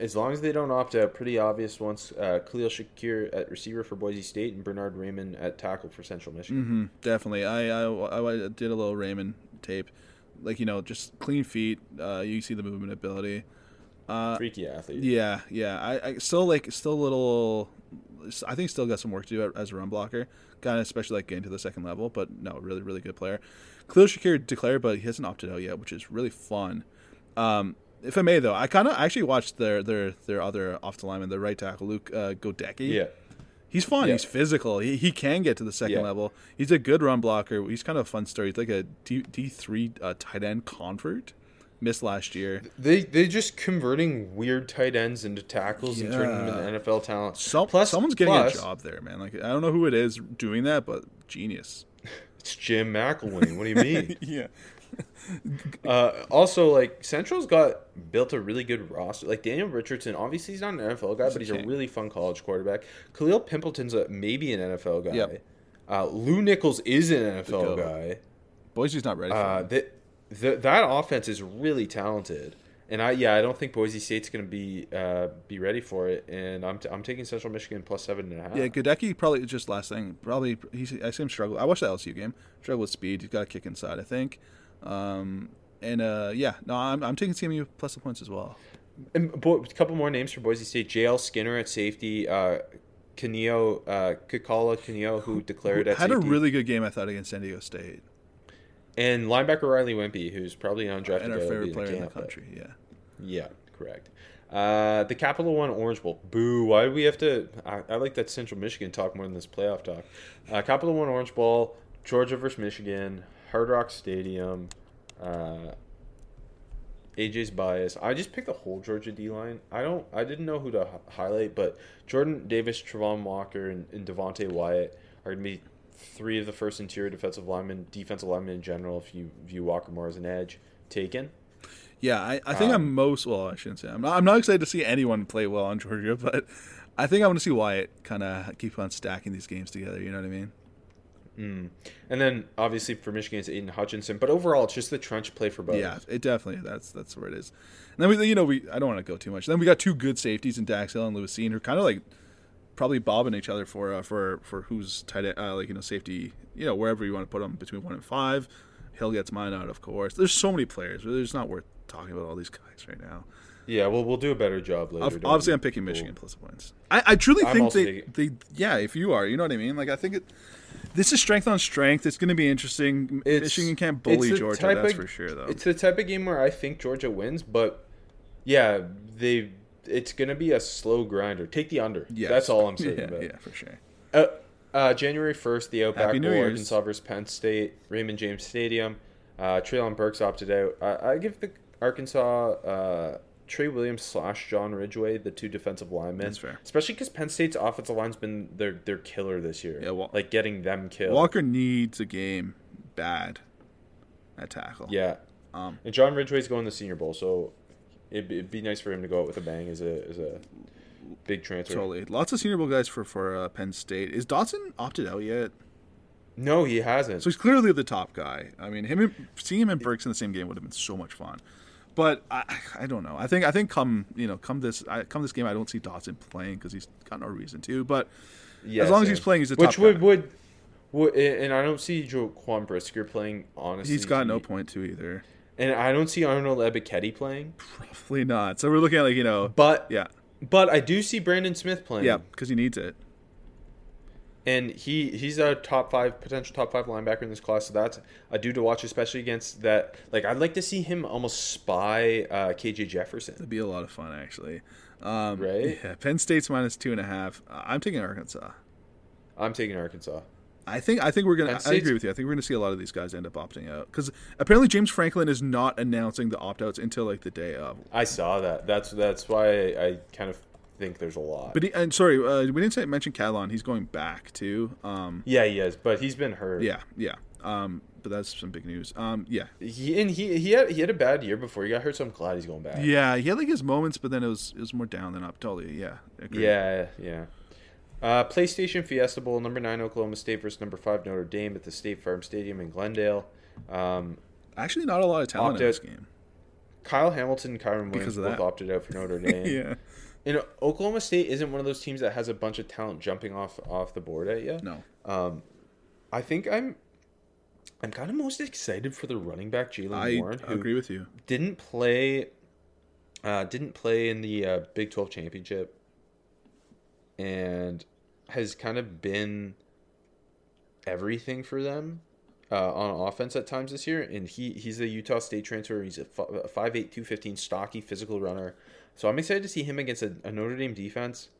as long as they don't opt out, pretty obvious once uh, Khalil Shakir at receiver for Boise State and Bernhard Raimann at tackle for Central Michigan. hmm definitely. I, I I did a little Raimann tape, like you know, just clean feet. Uh, you see the movement ability. Uh, Freaky athlete. Yeah, yeah. I, I still like still a little. I think still got some work to do as a run blocker, kind of especially like getting to the second level. But no, really, really good player. Khalil Shakir declared, but he hasn't opted out yet, which is really fun. Um, if I may, though, I kind of actually watched their their their other off the lineman, the right tackle Luke uh, Goedeke. Yeah. He's fun. Yeah. He's physical. He, he can get to the second Yeah. level. He's a good run blocker. He's kind of a fun story. He's like a D D three uh, tight end convert. Missed last year. They they just converting weird tight ends into tackles and turning them into NFL talent. Some, plus, someone's getting plus, a job there, man. Like I don't know who it is doing that, but genius. It's Jim McElwain. What do you mean? yeah. Uh, also, like Central's got built a really good roster. Like Daniel Richardson, obviously he's not an NFL guy, He's but he's a really fun college quarterback. Kalil Pimpleton's a, maybe an NFL guy. Yep. Uh, Lew Nichols is an NFL guy. Boise's not ready Uh, that that offense is really talented, and I yeah I don't think Boise State's going to be uh, be ready for it, and I'm, t- I'm taking Central Michigan plus seven and a half. Yeah, Goedeke probably just last thing. Probably he's I see him struggle. I watched the LSU game. Struggle with speed. He's got a kick inside, I think. Um, and uh, yeah, no, I'm, I'm taking CMU plus the points as well. And bo- a couple more names for Boise State: JL Skinner at safety, uh, Kaniho uh, Kekaula Kaniho who declared at Had safety, a really good game, I thought, against San Diego State and linebacker Riley Whimpey, who's probably undrafted and our guy that'll be favorite in player in the camp, but- country. Yeah. Yeah, correct. Uh, the Capital One Orange Bowl. Boo! Why do we have to? I, I like that Central Michigan talk more than this playoff talk. Uh, Capital One Orange Bowl. Georgia versus Michigan. Hard Rock Stadium. Uh, AJ's bias. I just picked the whole Georgia D line. I don't. I didn't know who to h- highlight, but Jordan Davis, Travon Walker, and, and Devonte Wyatt are gonna be three of the first interior defensive linemen, defensive linemen in general. If you view Walker more as an edge, taken. Yeah, I, I think Um, I'm most well. I shouldn't say I'm not. I'm not excited to see anyone play well on Georgia, but I think I want to see Wyatt kind of keep on stacking these games together. You know what I mean? And then obviously for Michigan it's Aidan Hutchinson, but overall it's just the trench play for both. Yeah, it definitely that's that's where it is. And then we, you know, we I don't want to go too much. Then we got two good safeties in Dax Hill and Lewis Cine Who are kind of like probably bobbing each other for uh, for for who's tight end, uh, like you know safety, you know wherever you want to put them between one and five. Hill gets mine out, of course. There's so many players. It's not worth talking about all these guys right now. Yeah, well we'll do a better job later. Ob- Obviously? I'm picking Cool. Michigan plus the points. I, I truly I'm think they, they, yeah, if you are, you know what I mean. Like I think it, this is strength on strength. It's going to be interesting. It's- Michigan can't bully Georgia, that's of- for sure, though. It's the type of game where I think Georgia wins, but yeah, they it's gonna be a slow grinder. Take the under. Yeah, That's all I'm saying Yeah, about yeah, for sure. Uh, uh, January 1st, the Outback Bowl. Arkansas versus Penn State, Raymond James Stadium. Uh, Treylon Burks opted out. I, I give the Arkansas uh, Trey Williams slash John Ridgeway the two defensive linemen. That's fair. Especially because Penn State's offensive line's been their their killer this year. Yeah, well- like getting them killed. Walker needs a game bad at tackle. Yeah. Um, and John Ridgeway's going to the Senior Bowl, so it'd be, it'd be nice for him to go out with a bang as a as a big transfer. totally. Lots of Senior Bowl guys for for uh, Penn State. Is Dotson opted out yet? No, he hasn't. So he's clearly the top guy. I mean, him and, seeing him and Burks in the same game would have been so much fun. But I, I don't know. I think I think come you know come this I, come this game I don't see Dotson playing because he's got no reason to. But Yeah, as long as he's playing, he's the Which top would, guy. would would and I don't see Jaquan Brisker playing honestly. he's got no point to either. and I don't see Arnold Ebiketie playing. Probably not. So we're looking at like you know, But yeah, but I do see Brandon Smith playing. yeah, because he needs it. And he he's a top five potential top five linebacker in this class. So that's a dude to watch, especially against that. Like I'd like to see him almost spy uh, KJ Jefferson. That'd be a lot of fun actually. Um, Right? Yeah, Penn State's minus two and a half. I'm taking Arkansas. I'm taking Arkansas. I think I think we're gonna. I agree with you. I think we're gonna see a lot of these guys end up opting out because apparently James Franklin is not announcing the opt outs until like the day of. I saw that. That's that's why I, I kind of think there's a lot. But he, and sorry, uh, we didn't say mention Catalan. He's going back too. Um, yeah, he is, but he's been hurt. yeah, yeah. Um, but that's some big news. Um, yeah, He and he he had he had a bad year before he got hurt, so I'm glad he's going back. yeah. He had like his moments, but then it was it was more down than up. Totally. Yeah. agree. Yeah, yeah. Uh, PlayStation Fiesta Bowl, number nine Oklahoma State versus number five Notre Dame at the State Farm Stadium in Glendale. Um, Actually, not a lot of talent in this game. Kyle Hamilton and Kyren Williams both opted out for Notre Dame. yeah. And Oklahoma State isn't one of those teams that has a bunch of talent jumping off off the board at you. No. Um, I think I'm I'm kind of most excited for the running back Jaylen I Warren, who agree with you. didn't play uh, didn't play in the uh, Big 12 championship and has kind of been everything for them uh, on offense at times this year and he he's a Utah State transfer he's a 5'8 215 stocky physical runner so I'm excited to see him against a, a Notre Dame defense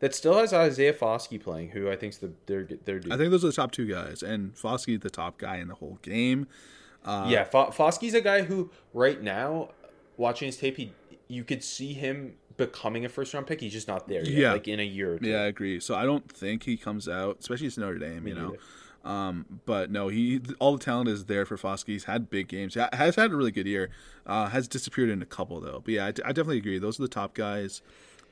that still has Isaiah Foskey playing who I think's the their their I think those are the top two guys, and Foskey the top guy in the whole game. Uh, yeah, Fo- Foskey's a guy who right now, watching his tape, he you could see him becoming a first round pick. He's just not there yet. Yeah. like in a year or two. Yeah, I agree. So I don't think he comes out, especially it's Notre Dame, you know. Um, but no, he all the talent is there for Foskey. He's had big games. Ha- Has had a really good year. Uh, has disappeared in a couple though. But yeah, I, d- I definitely agree. Those are the top guys.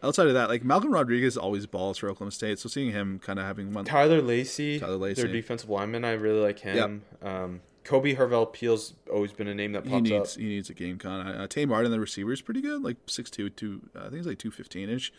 Outside of that, like Malcolm Rodriguez always balls for Oklahoma State. So seeing him kind of having one, Tyler Lacy, Tyler Lacy. their defensive lineman, I really like him. Um, Kolby Harvell Peel's always been a name that He pops needs up. he needs a game con. Uh, Tay Martin, the receiver, is pretty good. Like six two two. I think he's like two fifteen ish.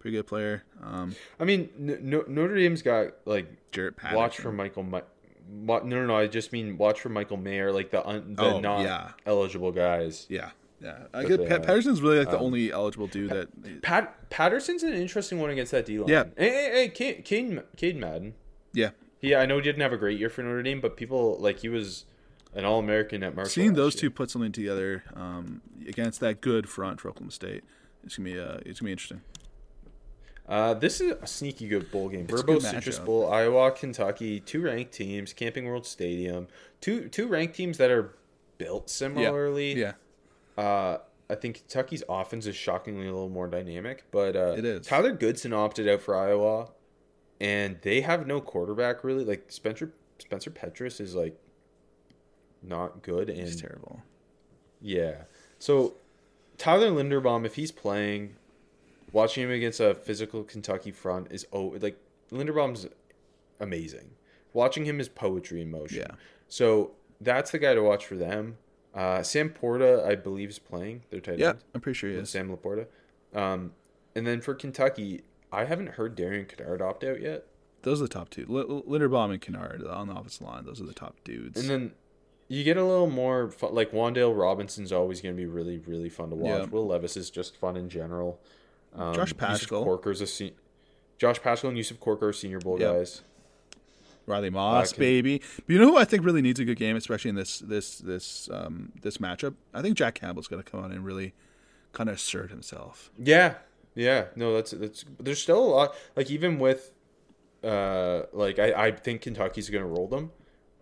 Pretty good player. Um, I mean, N- N- Notre Dame's got like Jarrett Patterson. watch for Michael. Ma- no, no, no. I just mean watch for Michael Mayer, like the un- the Oh, not yeah. eligible guys. Yeah, yeah. I get Pat, Patterson's really like the only eligible dude that. Pat Patterson's an interesting one against that D line. Yeah. Hey, hey, hey, Cade, Cade, Cade Madden. Yeah, Yeah, I know he didn't have a great year for Notre Dame, but people like he was an All American at Marshall. seeing those year. two put something together um, against that good front for Oklahoma State, it's gonna be uh, it's gonna be interesting. Uh, this is a sneaky good bowl game. It's Vrbo Citrus. Bowl, Iowa, Kentucky, two ranked teams, Camping World Stadium, two two ranked teams that are built similarly. Yeah, Uh, I think Kentucky's offense is shockingly a little more dynamic, but uh, It is. Tyler Goodson opted out for Iowa, and they have no quarterback really. Like Spencer Spencer Petras is like not good, and it's terrible. yeah. So Tyler Linderbaum, if he's playing, watching him against a physical Kentucky front is oh like Linderbaum's amazing. Watching him is poetry in motion. Yeah. So that's the guy to watch for them. Uh, Sam Porta, I believe, is playing. Their tight Yeah, end. I'm pretty sure he is. Sam Laporta. Um, and then for Kentucky, I haven't heard Darian Kinnard opt out yet. Those are the top two. L- Linderbaum and Kennard on the offensive line. Those are the top dudes. And then you get a little more fun, like Wan'Dale Robinson's always going to be really, really fun to watch. Yeah. Will Levis is just fun in general. Um, Josh Yusuf Paschal. Corker's a se- Josh Paschal and Yusuf Corker are senior bowl Yep. guys. Riley Moss, can- baby. But you know who I think really needs a good game, especially in this this this um, this matchup. I think Jack Campbell's going to come on and really kind of assert himself. Yeah, yeah. No, that's that's. There's still a lot. Like even with, uh, like I I think Kentucky's going to roll them.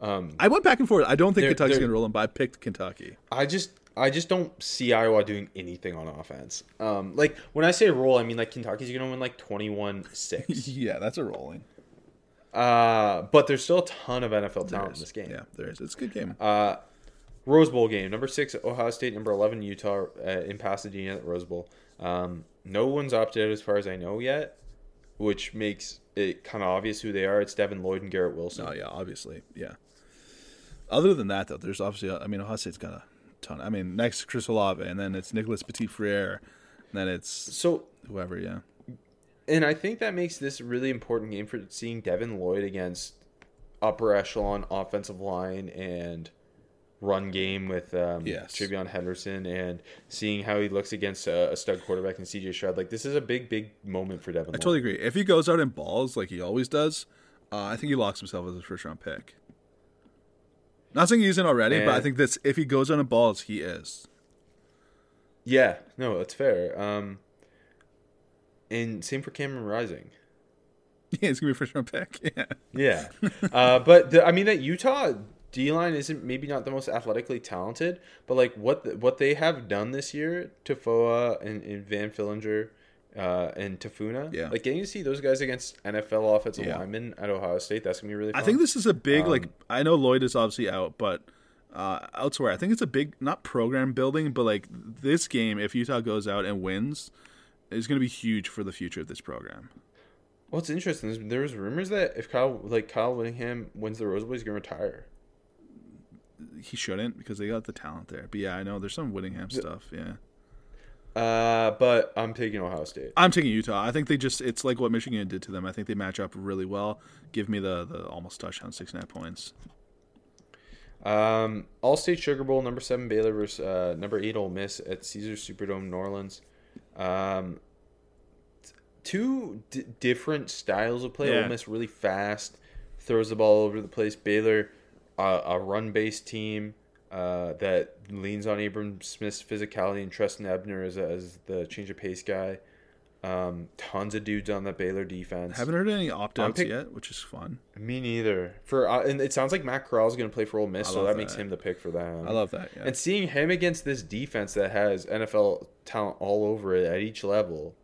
Um, I went back and forth. I don't think Kentucky's going to roll them, but I picked Kentucky. I just I just don't see Iowa doing anything on offense. Um, like when I say roll, I mean like Kentucky's going to win like 21-6. yeah, that's a rolling. uh, but there's still a ton of NFL talent in this game. Yeah, there is. It's a good game. Uh, Rose Bowl game. Number six, Ohio State. Number eleven, Utah uh, in Pasadena at Rose Bowl. Um, no one's opted out as far as I know yet, which makes it kind of obvious who they are. It's Devin Lloyd and Garrett Wilson. oh yeah, obviously, yeah. Other than that, though, there's obviously. I mean, Ohio State's got a ton. I mean, next Chris Olave, and then it's Nicholas Petit Frere, and then it's So, whoever. Yeah, and I think that makes this a really important game for seeing Devin Lloyd against upper echelon offensive line and run game with um, Yes. Henderson and seeing how he looks against a, a stud quarterback in CJ Stroud. Like this is a big, big moment for Devin. I totally agree. If he goes out and balls like he always does, uh, I think he locks himself as a first round pick. Not saying he isn't already, but I think this if he goes on and balls, he is. Yeah, no, that's fair. Um, and same for Cameron Rising. Yeah, he's gonna be a first round pick. Yeah. Yeah, uh, but the, I mean that Utah D line isn't maybe not the most athletically talented, but like what the, what they have done this year, Tafua and, and Van Fillinger, uh, and Tafuna, Yeah. like getting to see those guys against NFL offensive Yeah. linemen at Ohio State, that's gonna be really. Fun. I think this is a big like Um, I know Lloyd is obviously out, but uh, elsewhere I think it's a big not program building, but like this game if Utah goes out and wins is going to be huge for the future of this program. What's interesting is there was rumors that if Kyle like Kyle Whittingham wins the Rose Bowl, he's gonna retire. He shouldn't because they got the talent there. But yeah, I know there's some Whittingham stuff. Yeah, Uh, but I'm taking Ohio State. I'm taking Utah. I think they just it's like what Michigan did to them. I think they match up really well. Give me the the almost touchdown, six and a half points. Um, Allstate Sugar Bowl, number seven Baylor versus uh, number eight Ole Miss at Caesars Superdome, New Orleans. Um, two d- different styles of play. Yeah. Ole Miss really fast, throws the ball over the place. Baylor, uh, a run based team uh, that leans on Abram Smith's physicality and Trestan Ebner as, as the change of pace guy. Um, tons of dudes on that Baylor defense. Haven't heard any opt outs pick- yet, which is fun. Me neither. For uh, and it sounds like Matt Corral is going to play for Ole Miss, so love that, makes him the pick for them. I love that. Yeah. And seeing him against this defense that has NFL talent all over it at each level,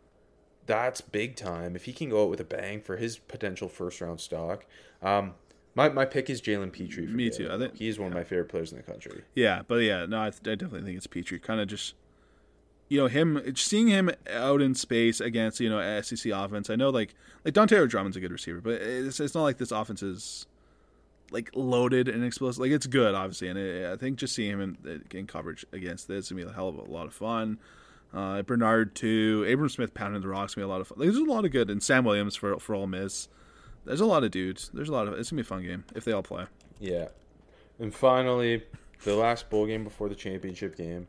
that's big time. If he can go out with a bang for his potential first round stock, um, my, my pick is Jalen Pitre. For Me Baylor. too. I think- he's one of my favorite players in the country. Yeah, but yeah, no, I, I definitely think it's Petrie. Kind of just, you know, him seeing him out in space against you know SEC offense. I know like like Dante Drummond's a good receiver, but it's it's not like this offense is like loaded and explosive. Like it's good, obviously, and it, I think just seeing him in, in coverage against this is gonna be a hell of a lot of fun. Uh, Bernard too, Abram Smith pounding the rocks gonna be a lot of fun. Like, there's a lot of good, and Sam Williams for for Ole Miss. There's a lot of dudes. There's a lot of. It's gonna be a fun game if they all play. Yeah. And finally, the last bowl game before the championship game,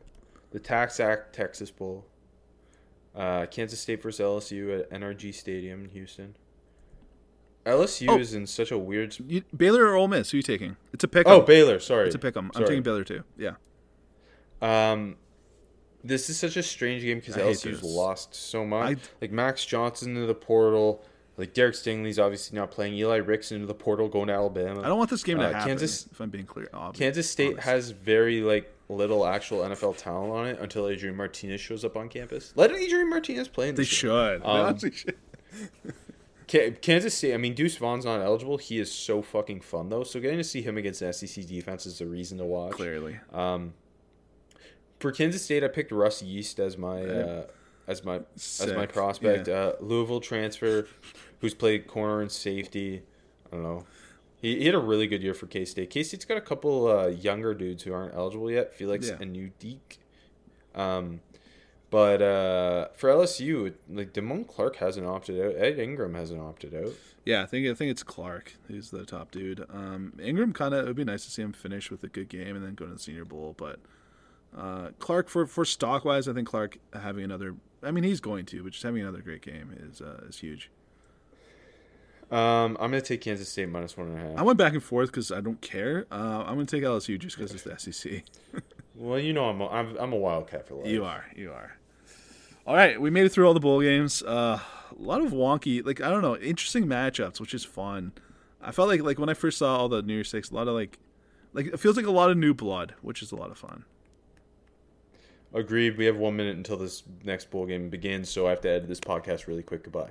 the TaxAct Texas Bowl. Uh, Kansas State versus LSU at NRG Stadium in Houston. LSU Oh. is in such a weird. You, Baylor or Ole Miss? Who you taking? It's a pick. Oh, Baylor. Sorry, It's a pick 'em. I'm Sorry. taking Baylor too. Yeah. Um, this is such a strange game because LSU's lost so much. I- like Max Johnson to the portal. Like Derek Stingley's obviously not playing. Eli Ricks into the portal going to Alabama. I don't want this game to Uh, happen. Kansas- if I'm being clear, obvious, Kansas State honest. has very like little actual NFL talent on it until Adrian Martinez shows up on campus. Let Adrian Martinez play. In They this should. They Um, honestly should. Kansas State. I mean, Deuce Vaughn's not eligible. He is so fucking fun though. So getting to see him against the SEC defense is a reason to watch. Clearly. Um, for Kansas State, I picked Russ Yeast as my uh, as my as my prospect. Yeah. Uh, Louisville transfer, who's played corner and safety. I don't know. He, he had a really good year for K State. K State's got a couple uh, younger dudes who aren't eligible yet. Felix Yeah. and New Deke. Um, but uh, for LSU, like Damone Clark hasn't opted out. Ed Ingram hasn't opted out. Yeah, I think I think it's Clark who's the top dude. Um, Ingram kind of it would be nice to see him finish with a good game and then go to the Senior Bowl, but uh, Clark for for stock wise, I think Clark having another. I mean, he's going to, but just having another great game is uh, is huge. Um, I'm gonna take Kansas State minus one and a half. I went back and forth because I don't care. Uh, I'm going to take LSU just because it's the SEC. well, you know I'm a, I'm, I'm a wildcat for life. You are. You are. All right, we made it through all the bowl games. Uh, a lot of wonky, like I don't know, interesting matchups, which is fun. I felt like like when I first saw all the New Year's Six, a lot of like, like it feels like a lot of new blood, which is a lot of fun. Agreed. We have one minute until this next bowl game begins, so I have to edit this podcast really quick. Goodbye.